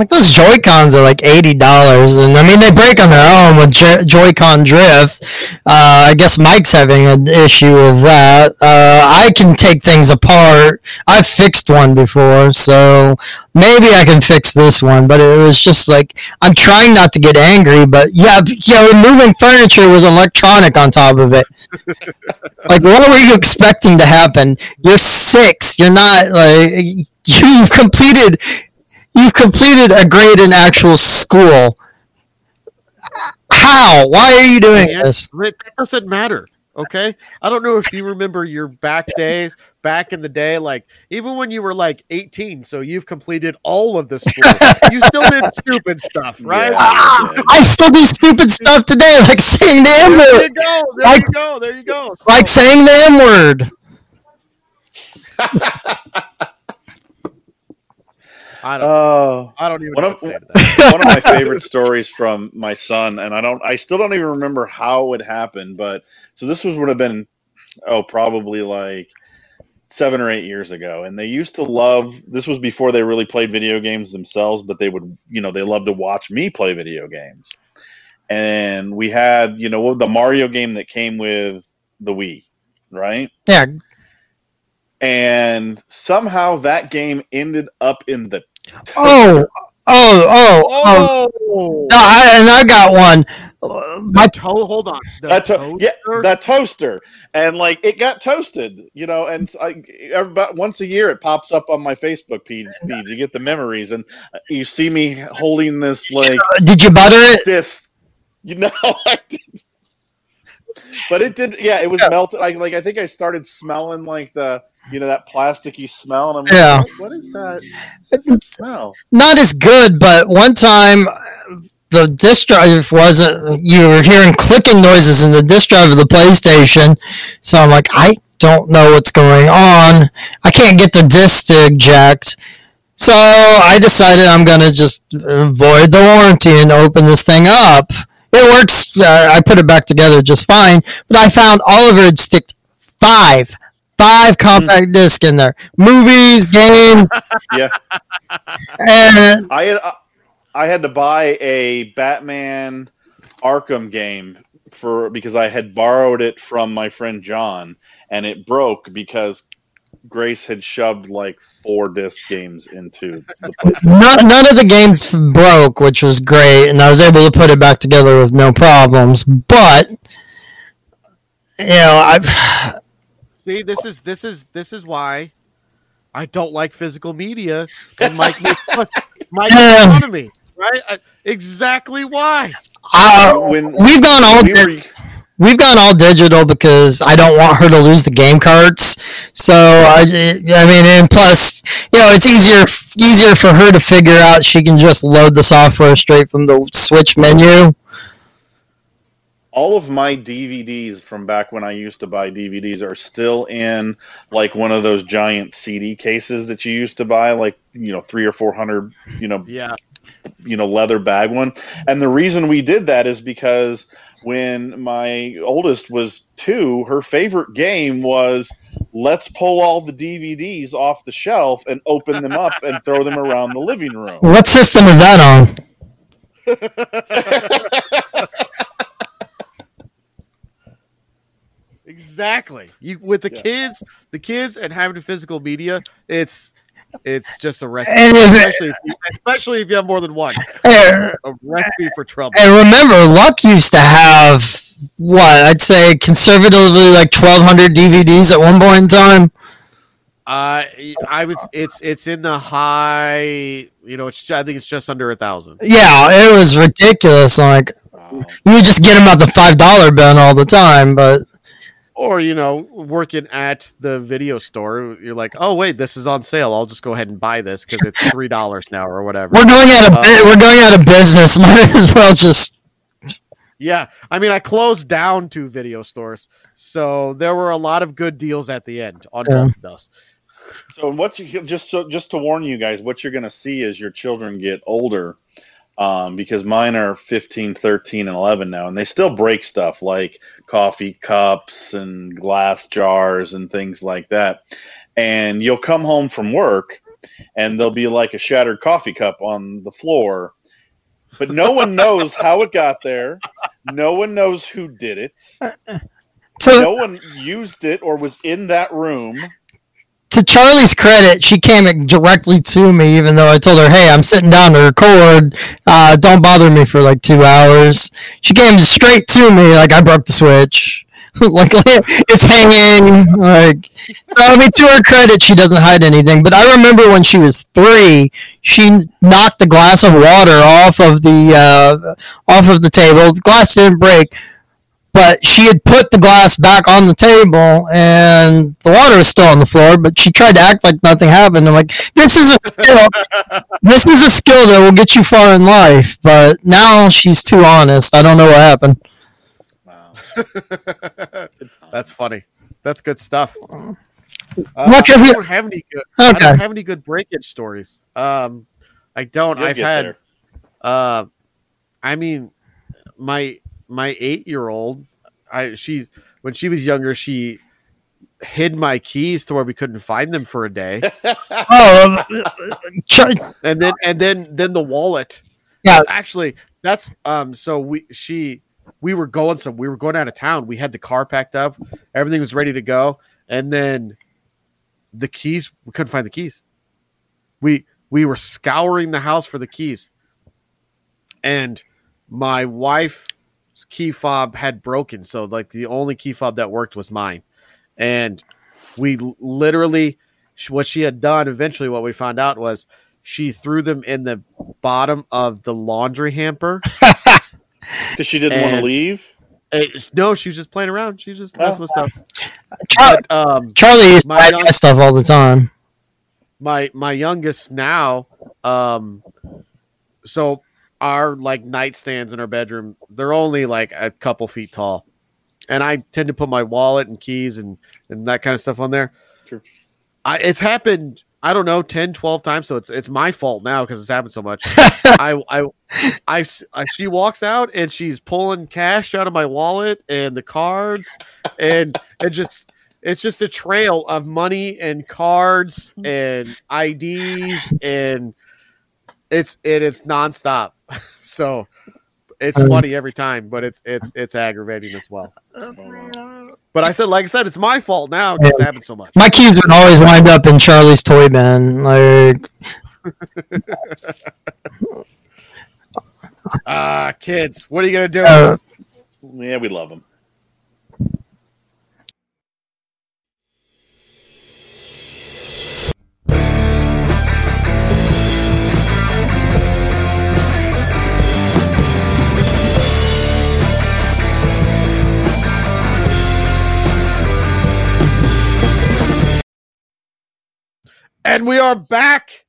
Like those Joy Cons are like eighty dollars, and I mean they break on their own with J- Joy-Con drift. Uh, I guess Mike's having an issue with that. Uh, I can take things apart. I've fixed one before, so maybe I can fix this one. But it was just like I'm trying not to get angry, but yeah, you know, moving furniture with electronic on top of it. like, what were you expecting to happen? You're six. You're not like you've completed you've completed a grade in actual school. How? Why are you doing Man, this? That that doesn't matter. Okay. I don't know if you remember your back days back in the day, like even when you were like 18, so you've completed all of the school. you still did stupid stuff, right? Yeah. Ah, I still do stupid stuff today, like saying the M There you word. go. There Like- you go. There you go. Like saying the M word. I don't. Oh. I don't even one know of- what to say to that. one of my favorite stories from my son, and I don't, I still don't even remember how it happened, but so this was would have been, oh, probably like seven or eight years ago, and they used to love. This was before they really played video games themselves, but they would, you know, they loved to watch me play video games, and we had, you know, the Mario game that came with the Wii, right? Yeah. And somehow that game ended up in the Oh. Oh. Oh. Oh. Oh, No, I, and I got one. Uh, My the toe. Hold on. The That to- yeah, toaster? that toaster, and like it got toasted, you know. And I, about once a year, it pops up on my Facebook feed. feed. You get the memories, and you see me holding this like did you butter it? this, you know. I didn't. But it did, yeah. It was melted. I like. I think I started smelling like the, you know, that plasticky smell, and I'm like, Yeah. what, what is that? What's smell? not as good, but one time uh, the disk drive wasn't. You were hearing clicking noises in the disk drive of the PlayStation, so I'm like, I don't know what's going on. I can't get the disk to eject. So I decided I'm gonna just void the warranty and open this thing up. It works. Uh, I put it back together just fine, but I found Oliver had sticked five, five compact disc in there, movies, games, Yeah, and I had I had to buy a Batman Arkham game for because I had borrowed it from my friend John, and it broke because Grace had shoved like four disc games into the none, none of the games broke, which was great, and I was able to put it back together with no problems. But you know, I See, this is this is this is why I don't like physical media. And Mike makes fun, Mike makes fun of me, right? I, exactly why. I, When we've gone all we di- were, we've gone all digital because I don't want her to lose the game cards. So I, I mean, and plus, you know, it's easier easier for her to figure out. She can just load the software straight from the Switch menu. all of my DVDs from back when I used to buy DVDs are still in like one of those giant CD cases that you used to buy, like you know three or four hundred, you know, Yeah. you know leather bag one and the reason we did that is because when my oldest was two her favorite game was let's pull all the dvds off the shelf and open them up and throw them around the living room What system is that on? Exactly. You with the Yeah. kids, the kids, and having physical media, it's it's just a recipe, if- especially if you, especially if you have more than one. And A recipe for trouble. And remember, Luck used to have what I'd say conservatively like twelve hundred DVDs at one point in time. Uh, I would. It's it's in the high. You know, it's I think it's just under a thousand. Yeah, it was ridiculous. Like Wow. you just get them at the five dollar bin all the time, but Or you know, working at the video store, you're like, oh wait, this is on sale. I'll just go ahead and buy this because it's three dollars now or whatever. we're going out of Uh, we're going out of business. Might as well just Yeah, I mean, I closed down two video stores, so there were a lot of good deals at the end on Yeah. both of those. so what you just so just to warn you guys what you're going to see as your children get older um, because mine are 15 13 and 11 now and they still break stuff like coffee cups and glass jars and things like that. And you'll come home from work and there'll be like a shattered coffee cup on the floor but no one knows how it got there. No one knows who did it. No one used it or was in that room to Charlie's credit, she came directly to me, even though I told her, "Hey, I'm sitting down to record. Uh, don't bother me for like two hours." She came straight to me, like I broke the switch. like it's hanging. Like so, I mean, to her credit, she doesn't hide anything. But I remember when she was three, she knocked the glass of water off of the uh, off of the table. The glass didn't break, but she had put the glass back on the table and the water was still on the floor but she tried to act like nothing happened i'm like this is a skill this is a skill that will get you far in life but now she's too honest i don't know what happened wow That's funny. That's good stuff. Uh, Look, I don't have any good. okay. I don't have any good breakage stories. Um, I don't. You'll I've had. Uh, I mean, my my eight year old. I she when she was younger she hid my keys to where we couldn't find them for a day, oh uh, and then and then then the wallet. Yeah. actually, that's um. So we she we were going some. We were going out of town. We had the car packed up. Everything was ready to go, and then the keys. We couldn't find the keys. We we were scouring the house for the keys, and my wife's key fob had broken. So like the only key fob that worked was mine, and we literally what she had done. Eventually, what we found out was she threw them in the bottom of the laundry hamper. because she didn't want to leave. Eh, no, she was just playing around. She was just messing with stuff. Char- But, um, charlie used My young- stuff all the time my my youngest now um so our like nightstands in our bedroom they're only like a couple feet tall and i tend to put my wallet and keys and and that kind of stuff on there Sure. I, it's happened I don't know 10, 12 times. So it's it's my fault now because it's happened so much. I, I I I- she walks out and she's pulling cash out of my wallet and the cards and it just it's just a trail of money and cards and IDs and it's it it's nonstop. So it's Um, funny every time, but it's it's it's aggravating as well. But I said, like I said, it's my fault now because it happened so much. My keys would always wind up in Charlie's toy bin. Like, Ah, kids, what are you gonna do? uh, Yeah, we love them. And we are back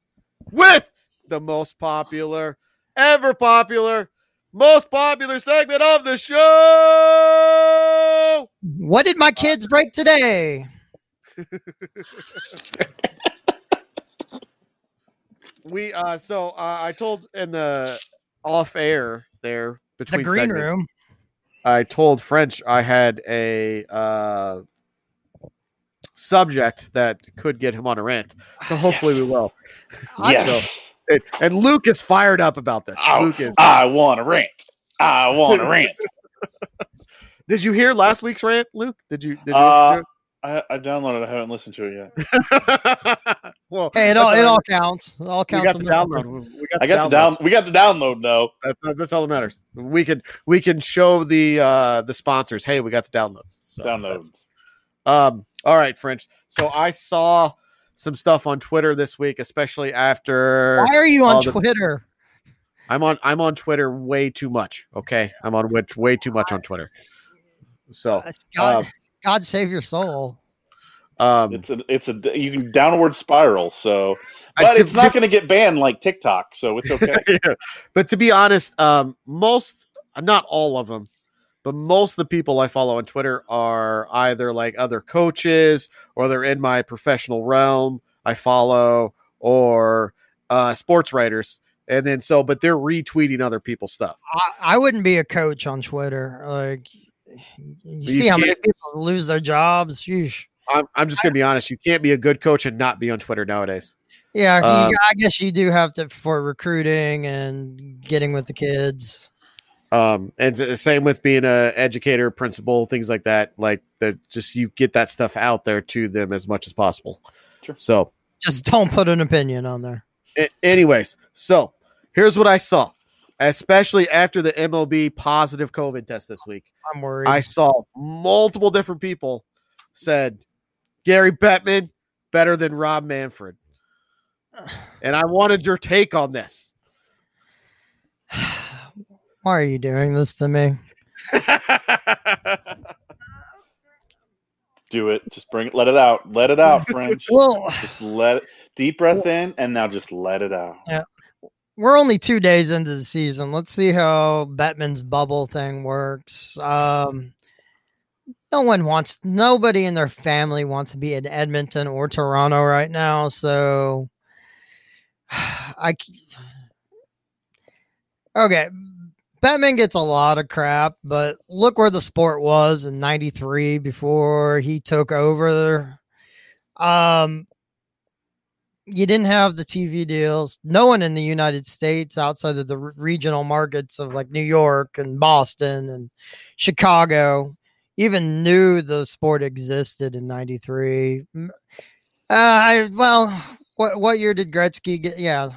with the most popular, ever popular, most popular segment of the show. what did my kids break today? We uh so uh, I told in the off air there between The green segments, room. I told French I had a uh subject that could get him on a rant. So hopefully we will. I- Yes. And, and Luke is fired up about this. Oh, Luke is, I want a rant. I want a rant. did you hear last week's rant, Luke? Did you did you Uh, listen I, I downloaded. it. I haven't listened to it yet. well, Hey, it all, it all counts. It all we counts. got the the download. We we got I got the download. down. We got the download though. That's that's all that matters. We can we can show the uh the sponsors. Hey, we got the downloads. So Downloads. Um. All right, French. So I saw some stuff on Twitter this week, especially after Why are you on the- Twitter? I'm on I'm on Twitter way too much. Okay, I'm on which way too much on Twitter. So God, uh, God save your soul. um, It's a it's a you can downward spiral. So, I- but to- it's not going to get banned like TikTok. So it's okay. yeah. But to be honest, um, most, not all of them, but most of the people I follow on Twitter are either like other coaches or they're in my professional realm I follow or uh, sports writers. And then so, but they're retweeting other people's stuff. I, I wouldn't be a coach on Twitter. Like, you see how many people lose their jobs? I'm, I'm just going to be honest. You can't be a good coach and not be on Twitter nowadays. Yeah, Um, I guess you do have to for recruiting and getting with the kids. Um, and the same with being a educator, principal, things like that. Like that, just you get that stuff out there to them as much as possible. Sure. So Just don't put an opinion on there. A- anyways, so here's what I saw, especially after the MLB positive COVID test this week. I'm worried. I saw multiple different people said Gary Bettman better than Rob Manfred, and I wanted your take on this. Why are you doing this to me? Do it. Just bring it. Let it out. Let it out, French. Well, just let it. Deep breath in, and now just let it out. Yeah, we're only two days into the season. Let's see how Bettman's bubble thing works. Um, no one wants, nobody in their family wants to be in Edmonton or Toronto right now. So, I. okay. Bettman gets a lot of crap, but look where the sport was in 93 before he took over. Um, you didn't have the TV deals. No one in the United States outside of the regional markets of like New York and Boston and Chicago even knew the sport existed in 93. Uh, I, well, what, what year did Gretzky get? Yeah.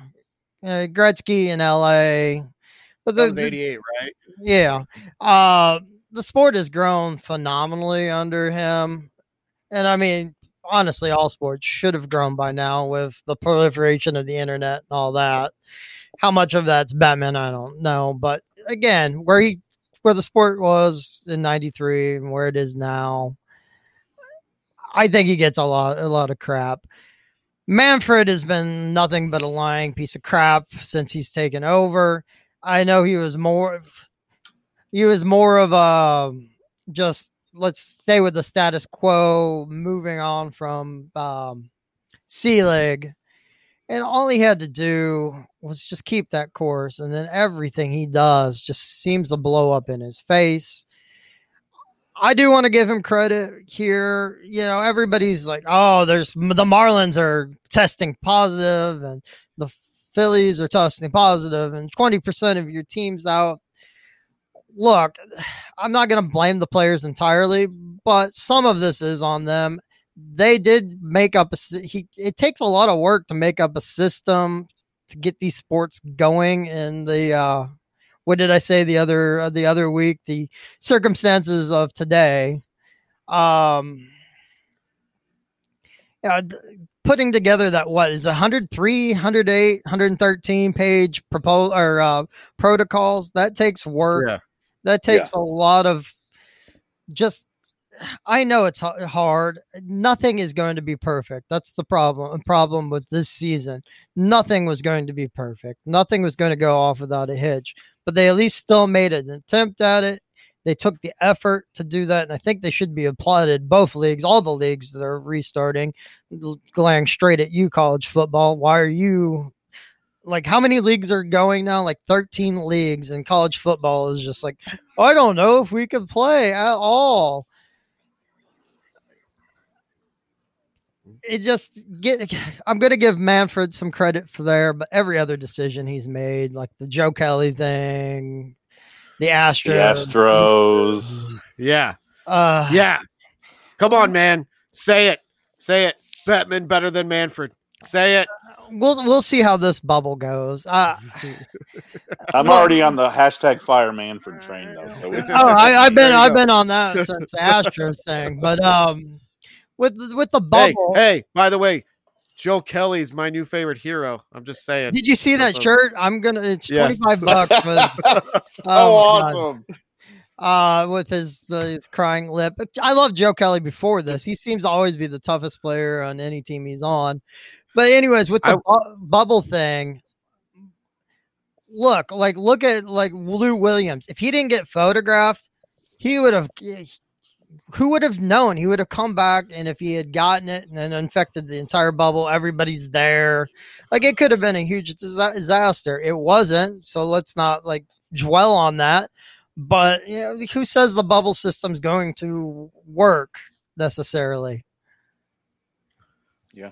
Uh, Gretzky in LA. But the, 88, right? yeah. Uh the sport has grown phenomenally under him. And I mean, honestly, all sports should have grown by now with the proliferation of the internet and all that. How much of that's Bettman, I don't know. But again, where he where the sport was in ninety three and where it is now, I think he gets a lot a lot of crap. Manfred has been nothing but a lying piece of crap since he's taken over. I know he was more he was more of a just let's stay with the status quo, moving on from um Selig And all he had to do was just keep that course. And then everything he does just seems to blow up in his face. I do want to give him credit here. You know, everybody's like, oh, there's the Marlins are testing positive and Phillies are testing positive and 20% of your team's out. Look, I'm not going to blame the players entirely, but some of this is on them. They did make up a he it takes a lot of work to make up a system to get these sports going in the uh what did I say the other uh, the other week? The circumstances of today. Um yeah putting together that what is 103 108 113 page propose or uh protocols that takes work Yeah. that takes a lot of just I know it's hard. Nothing is going to be perfect. That's the problem. Problem with this season. Nothing was going to be perfect. Nothing was going to go off without a hitch. But they at least still made an attempt at it. They took the effort to do that, and I think they should be applauded. Both leagues, all the leagues that are restarting, glaring straight at you, college football. Why are you like? How many leagues are going now? Like thirteen leagues, and college football is just like I don't know if we can play at all. it just get I'm gonna give Manfred some credit for there, but every other decision he's made, like the Joe Kelly thing, the The Astros, Astros. Yeah. uh, Yeah. Come on, man. Say it. Say it. Bettman better than Manfred. Say it. we'll we'll see how this bubble goes. Uh, I'm Look- already on the hashtag Fire Manfred train though. So it's oh, I, I've been I've go. been on that since the Astros thing, but um, with the- with the Hey, bubble, hey, by the way, Joe Kelly's my new favorite hero. I'm just saying. did you see that shirt? I'm gonna it's Yes. twenty five bucks. But, so oh my God. awesome. uh, with his uh, his crying lip. I love Joe Kelly before this. He seems to always be the toughest player on any team he's on. But anyways, with the bu- bubble thing, look like look at like Lou Williams. If he didn't get photographed, he would have. Who would have known? He would have come back, and if he had gotten it and then infected the entire bubble, everybody's there. Like it could have been a huge disaster. It wasn't, so let's not like dwell on that. But you know, who says the bubble system's going to work necessarily? Yeah,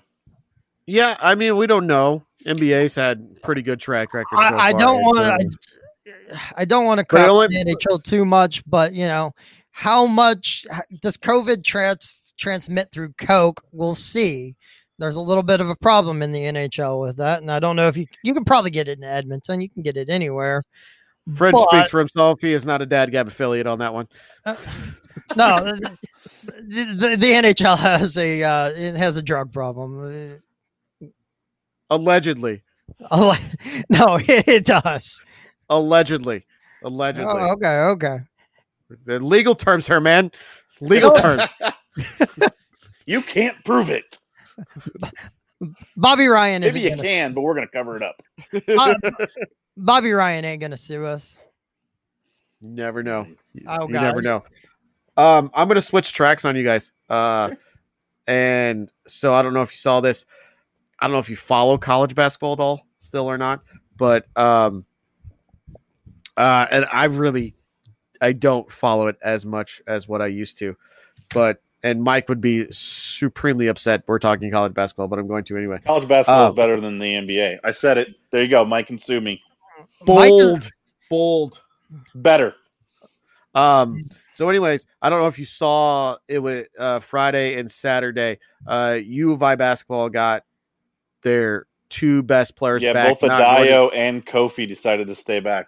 yeah I mean, we don't know. NBA's had pretty good track record. so I, I don't want um, to. I don't want to But it crap only- the NHL too much, but you know, how much does COVID trans transmit through Coke? We'll see. There's a little bit of a problem in the NHL with that, and I don't know if you you can probably get it in Edmonton. You can get it anywhere. Fred but- speaks for himself. He is not a dad gab affiliate on that one. Uh, no, the, the, the NHL has a uh, it has a drug problem. Allegedly. No, it does. Allegedly. Allegedly. Oh, okay, okay. The legal terms here, man. Legal terms. you can't prove it. Bobby Ryan is Maybe you can, but we're gonna cover it up. Bobby Ryan ain't gonna sue us. You never know. Oh you god. never know. Um, I'm gonna switch tracks on you guys. Uh, and so I don't know if you saw this. I don't know if you follow college basketball at all, still or not. But um, uh, and I really, I don't follow it as much as what I used to. But and Mike would be supremely upset. We're talking college basketball, but I'm going to anyway. College basketball Oh. is better than the NBA. I said it. There you go. Mike can sue me. Mike is- Bold, bold. Better. Um. So, anyways, I don't know if you saw it was uh, Friday and Saturday. Uh, U of I basketball got their two best players Yeah, back. both not one- Adayo and Kofi decided to stay back.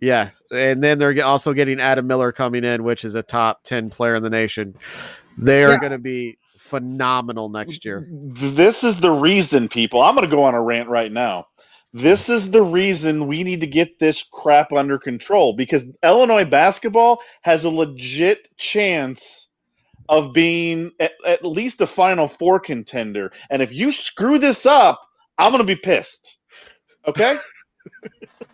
Yeah, and then they're also getting Adam Miller coming in, which is a top ten player in the nation. They are Yeah. going to be phenomenal next year. This is the reason, people. I'm going to go on a rant right now. This is the reason we need to get this crap under control because Illinois basketball has a legit chance of being at, at least a Final Four contender. And if you screw this up, I'm going to be pissed. Okay?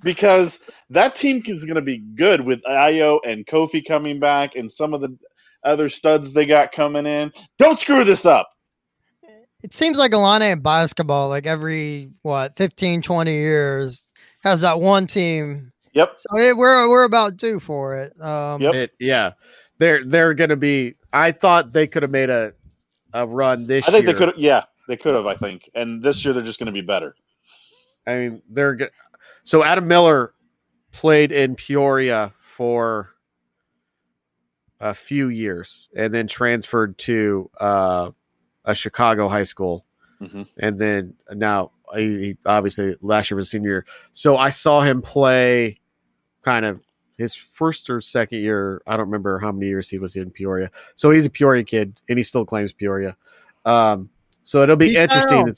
because that team is going to be good with Ayo and Kofi coming back and some of the other studs they got coming in. Don't screw this up. it seems like Illinois basketball, like every what 15, 20 years, has that one team. Yep. So it, we're we're about due for it. Um, Yep. It, yeah, they're they're going to be. I thought they could have made a a run this. I think year. they could. Yeah, they could have. I think, and this year they're just going to be better. I mean, they're good. So Adam Miller played in Peoria for a few years, and then transferred to uh, a Chicago high school, Mhm. and then now he, he obviously last year was senior. year. So I saw him play kind of his first or second year. I don't remember how many years he was in Peoria. So he's a Peoria kid, and he still claims Peoria. Um, so it'll be He's interesting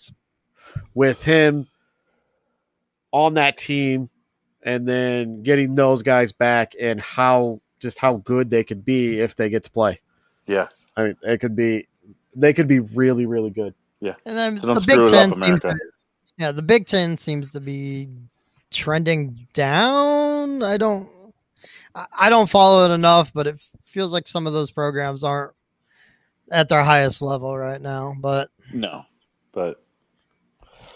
with him on that team, and then getting those guys back, and how just how good they could be if they get to play. Yeah. I mean, it could be they could be really, really good. Yeah. And then So the Big Ten seems to, yeah, the Big Ten seems to be trending down. I don't, I- I don't follow it enough, but it feels like some of those programs aren't at their highest level right now. But No, but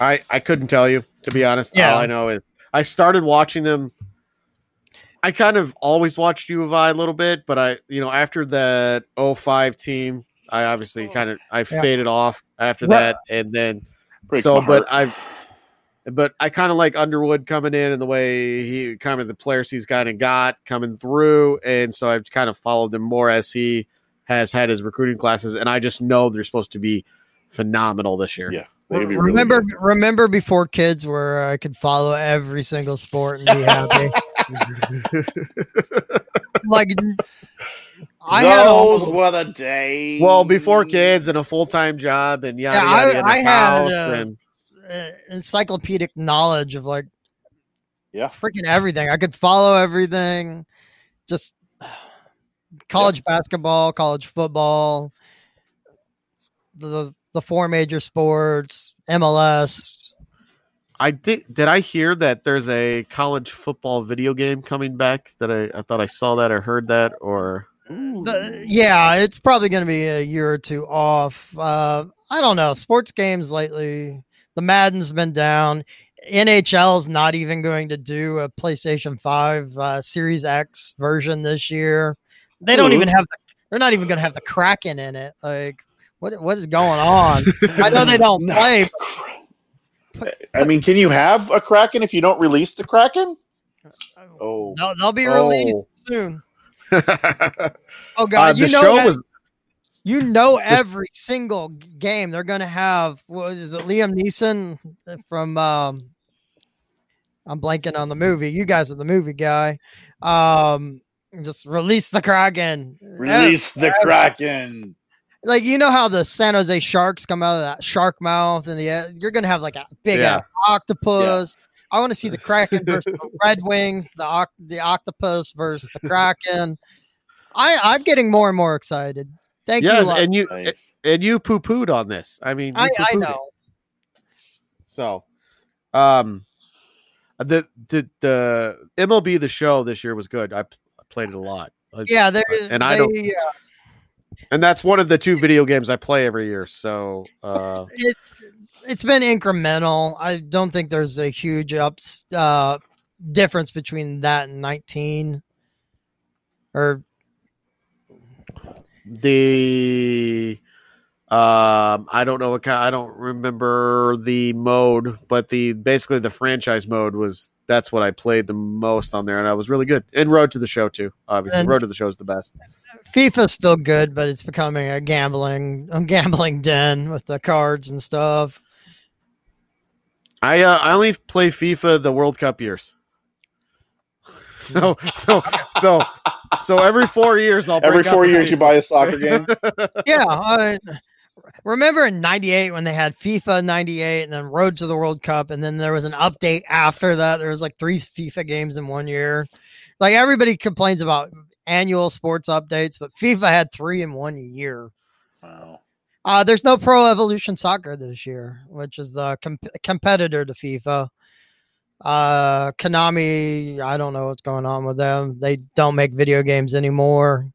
I I couldn't tell you to be honest. Yeah. All I know is I started watching them. I kind of always watched U of I a little bit, but I you know after that 05 team, I obviously oh. kind of I Yeah. faded off after Well- that, and then breaks So, but heart. I but I kind of like Underwood coming in and the way he kind of the players he's kind of got coming through, and so I've kind of followed him more as he has had his recruiting classes, and I just know they're supposed to be phenomenal this year. Yeah. They'd be really remember, good. remember before kids where I could follow every single sport and be happy. like, I had those all, were the days. Well, before kids and a full time job and yada Yeah, I- yada, and a I had, house uh, and uh, encyclopedic knowledge of like Yeah. freaking everything. I could follow everything. Just college basketball, college football, the the four major sports, MLS. I think did I hear that there's a college football video game coming back that I, I thought I saw that or heard that or The, yeah, it's probably going to be a year or two off. Uh, I don't know. Sports games lately, the Madden's been down. NHL's not even going to do a PlayStation 5 uh, Series X version this year. They don't Ooh. even have, the, they're not even going to have the Kraken in it. Like, what what is going on? I know they don't No. play. I mean, can you have a Kraken if you don't release the Kraken? Oh, They'll, they'll be Oh. released soon. Oh Uh, God, the you know show that- was You know, every single game they're going to have. What is it? Liam Neeson from. Um, I'm blanking on the movie. You guys are the movie guy. Um, just release the Kraken. release the Kraken. Like you know how the San Jose Sharks come out of that shark mouth, and the you're going to have like a big Yeah. ass octopus. I want to see the Kraken versus the Red Wings, the the octopus versus the Kraken. I I'm getting more and more excited. Thank yes, you. Lon. and you Nice. and you poo pooed on this. I mean, you I, I poo-pooed it. know. So, um, the the the MLB the show this year was good. I, played it a lot. Yeah, there and I don't- they, uh, and that's one of the two video games I play every year. So, uh, it, it's been incremental. I don't think there's a huge ups uh, difference between that and 19. Or the um, I don't know what kind. I don't remember the mode, but the basically the franchise mode was that's what I played the most on there, and I was really good. And Road to the Show too. Obviously, And- Road to the Show is the best. FIFA's still good, but it's becoming a gambling a gambling den with the cards and stuff. I uh, I only play FIFA the World Cup years. So so so so every four years I'll Every break out four the years, you buy a soccer game. Yeah, I remember in '98 when they had FIFA '98 and then Road to the World Cup, and then there was an update after that. There was like three FIFA games in one year. Like everybody complains about annual sports updates, but FIFA had three in one year. Wow. Uh, there's no Pro Evolution Soccer this year, which is the com- competitor to FIFA. Uh, Konami, I don't know what's going on with them. They don't make video games anymore.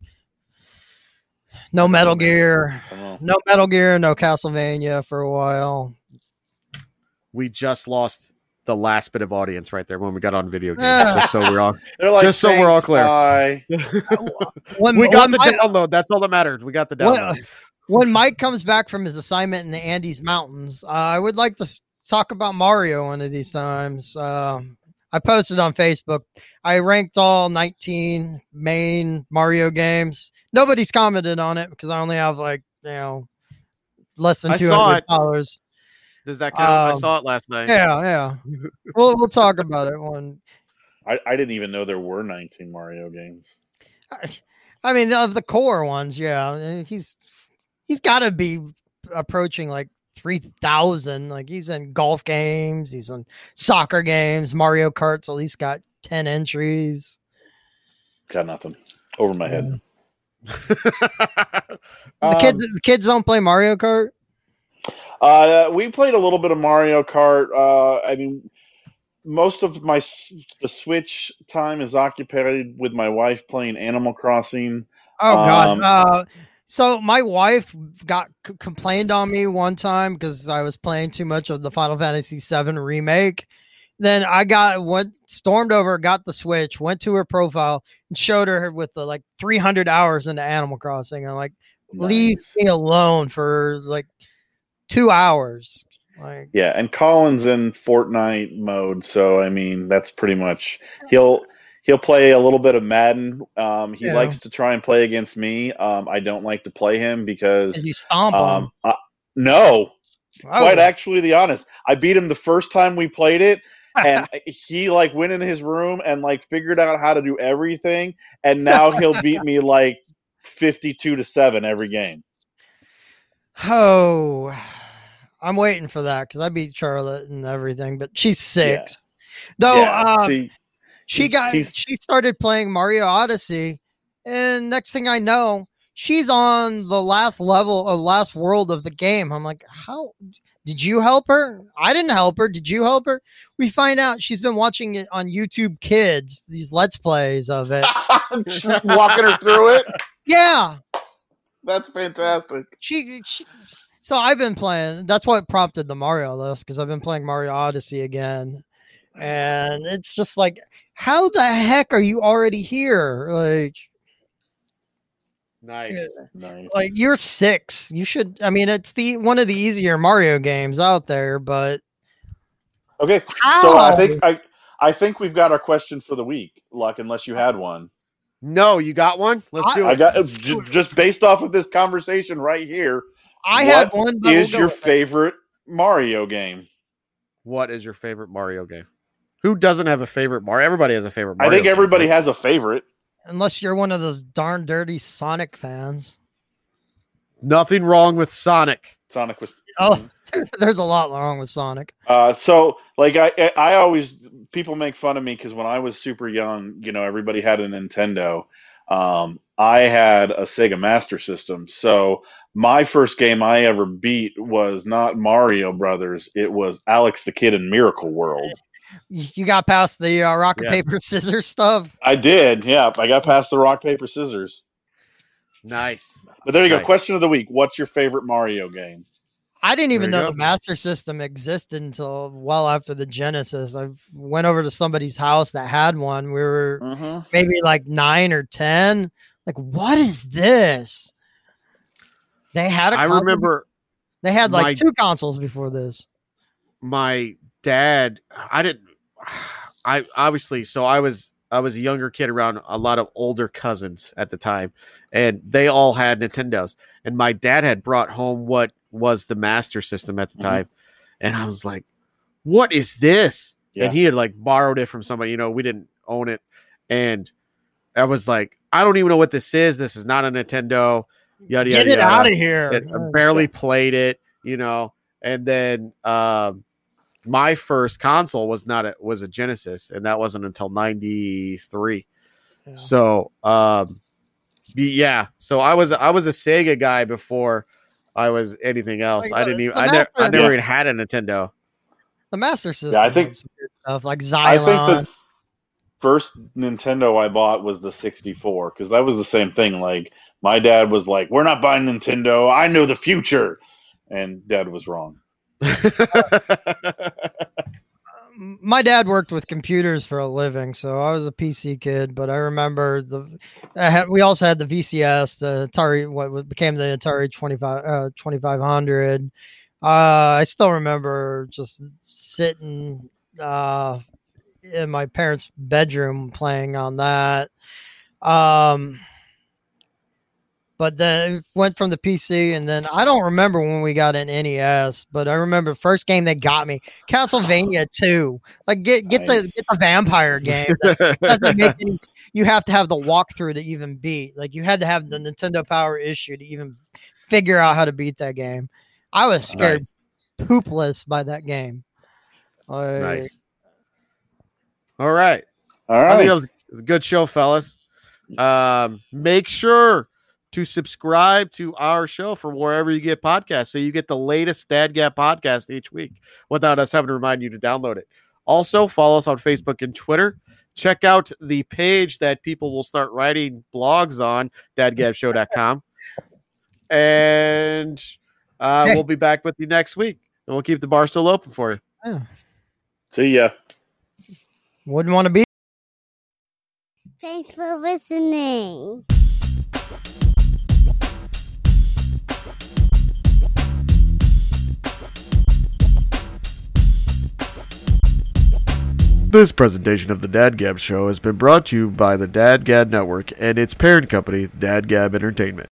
No Metal Gear. I don't know. No Metal Gear. No Castlevania for a while. We just lost the last bit of audience right there when we got on video games. Yeah. just so we're all They're like, Just so we're all clear." When, we got when the Mike, download. That's all that mattered. We got the download. when Mike comes back from his assignment in the Andes Mountains, uh, I would like to talk about Mario one of these times. Um I posted on Facebook. I ranked all 19 main Mario games. Nobody's commented on it because I only have like you know less than I two saw it. dollars. Does that count? I Um, saw it last night. Yeah, yeah. we'll we'll talk about it when. I, I didn't even know there were 19 Mario games. I mean, of the core ones, yeah, he's he's got to be approaching like three thousand. Like he's in golf games, he's in soccer games, Mario Kart's at least got ten entries. Got nothing over my head. The Um, kids, the kids don't play Mario Kart. Uh, we played a little bit of Mario Kart. Uh, I mean, most of my the Switch time is occupied with my wife playing Animal Crossing. Oh Um, God. Uh, so my wife got c- complained on me one time because I was playing too much of the Final Fantasy VII remake. Then I got went stormed over, got the Switch, went to her profile, and showed her with the like 300 hours into Animal Crossing. I'm like, leave me alone for like two hours. Like, Yeah, and Colin's in Fortnite mode, so I mean that's pretty much he'll he'll play a little bit of Madden. Um, he Yeah. likes to try and play against me. Um, I don't like to play him because 'cause you stomp on. um, I, no, Oh, quite actually the honest. I beat him the first time we played it, and he like went in his room and like figured out how to do everything, and now he'll beat me like fifty-two to seven every game. Oh, I'm waiting for that because I beat Charlotte and everything, but she's six. Though Yeah, uh, see, she got she started playing Mario Odyssey, and next thing I know, she's on the last level of last world of the game. I'm like, how did you help her? I didn't help her. Did you help her? We find out she's been watching it on YouTube Kids, these let's plays of it. walking her through it. yeah, That's fantastic. she, she so I've been playing. That's what prompted the Mario list because I've been playing Mario Odyssey again, and it's just like, how the heck are you already here? Like, nice. Nice. like you're six. You should. I mean, it's the one of the easier Mario games out there, but Okay, how? so I think I I think we've got our question for the week, Luck. Unless you had one, No, you got one. Let's do I got just based off of this conversation right here. I had one. But Is we'll your with it. favorite Mario game? what is your favorite Mario game? Who doesn't have a favorite Mario? Everybody has a favorite Mario I think everybody right? has a favorite. Unless you're one of those darn dirty Sonic fans. Nothing wrong with Sonic. Sonic was. Oh, there's a lot wrong with Sonic. Uh, so like I I I always people make fun of me because when I was super young, you know, everybody had a Nintendo. Um, I had a Sega Master System, so my first game I ever beat was not Mario Brothers. It was Alex the Kid in Miracle World. You you got past the uh, rock Yes. paper scissors stuff. I did, yeah. I got past the rock paper scissors. Nice. But there you go. Question of the week: What's your favorite Mario game? I didn't even know go. the Master System existed until well after the Genesis. I went over to somebody's house that had one. We were Mm-hmm. maybe like nine or ten. Like, what is this? They had a I console- remember they had like my- two consoles before this. my dad. I didn't. I obviously. So I was. I was a younger kid around a lot of older cousins at the time, and they all had Nintendos. And my dad had brought home what was the Master System at the Mhm. time, and I was like, "What is this?" Yeah. And he had like borrowed it from somebody. You know, we didn't own it, and I was like, "I don't even know what this is. This is not a Nintendo." Yada Get yada. it yada. out of here. I barely played it, you know. And then um, my first console was not a was a Genesis, and that wasn't until '93. Yeah. So, um, be, yeah. So I was I was a Sega guy before I was anything else. Like, I didn't even I, never I never Yeah. even had a Nintendo. The Master System. Yeah, I think- had some good stuff like I think Zillion. the first Nintendo I bought was the 64 because that was the same thing. Like My dad was like, "We're not buying Nintendo. I know the future," and Dad was wrong. My dad worked with computers for a living, so I was a PC kid. But I remember the I we also had the VCS, the Atari, what became the Atari 25, uh, 2500. Uh, I still remember just sitting uh, in my parents' bedroom playing on that. Um, but then it went from the PC, and then I don't remember when we got an NES, but I remember the first game that got me Castlevania 2. Like get get the get the vampire game. That doesn't make any, you have to have the walkthrough to even beat. Like you had to have the Nintendo Power issue to even figure out how to beat that game. I was scared Nice. poopless by that game. Like, nice. All right. All I think right. that was a good show, fellas. Um, make sure to subscribe to our show from wherever you get podcasts so you get the latest Dad Gab podcast each week without us having to remind you to download it. Also, follow us on Facebook and Twitter. Check out the page that people will start writing blogs on, dadgabshow.com. And uh, Hey. we'll be back with you next week. And we'll keep the bar still open for you. See ya. wouldn't want to be. Thanks for listening. This presentation of the Dad Gab Show has been brought to you by the Dad Gab Network and its parent company, Dad Gab Entertainment.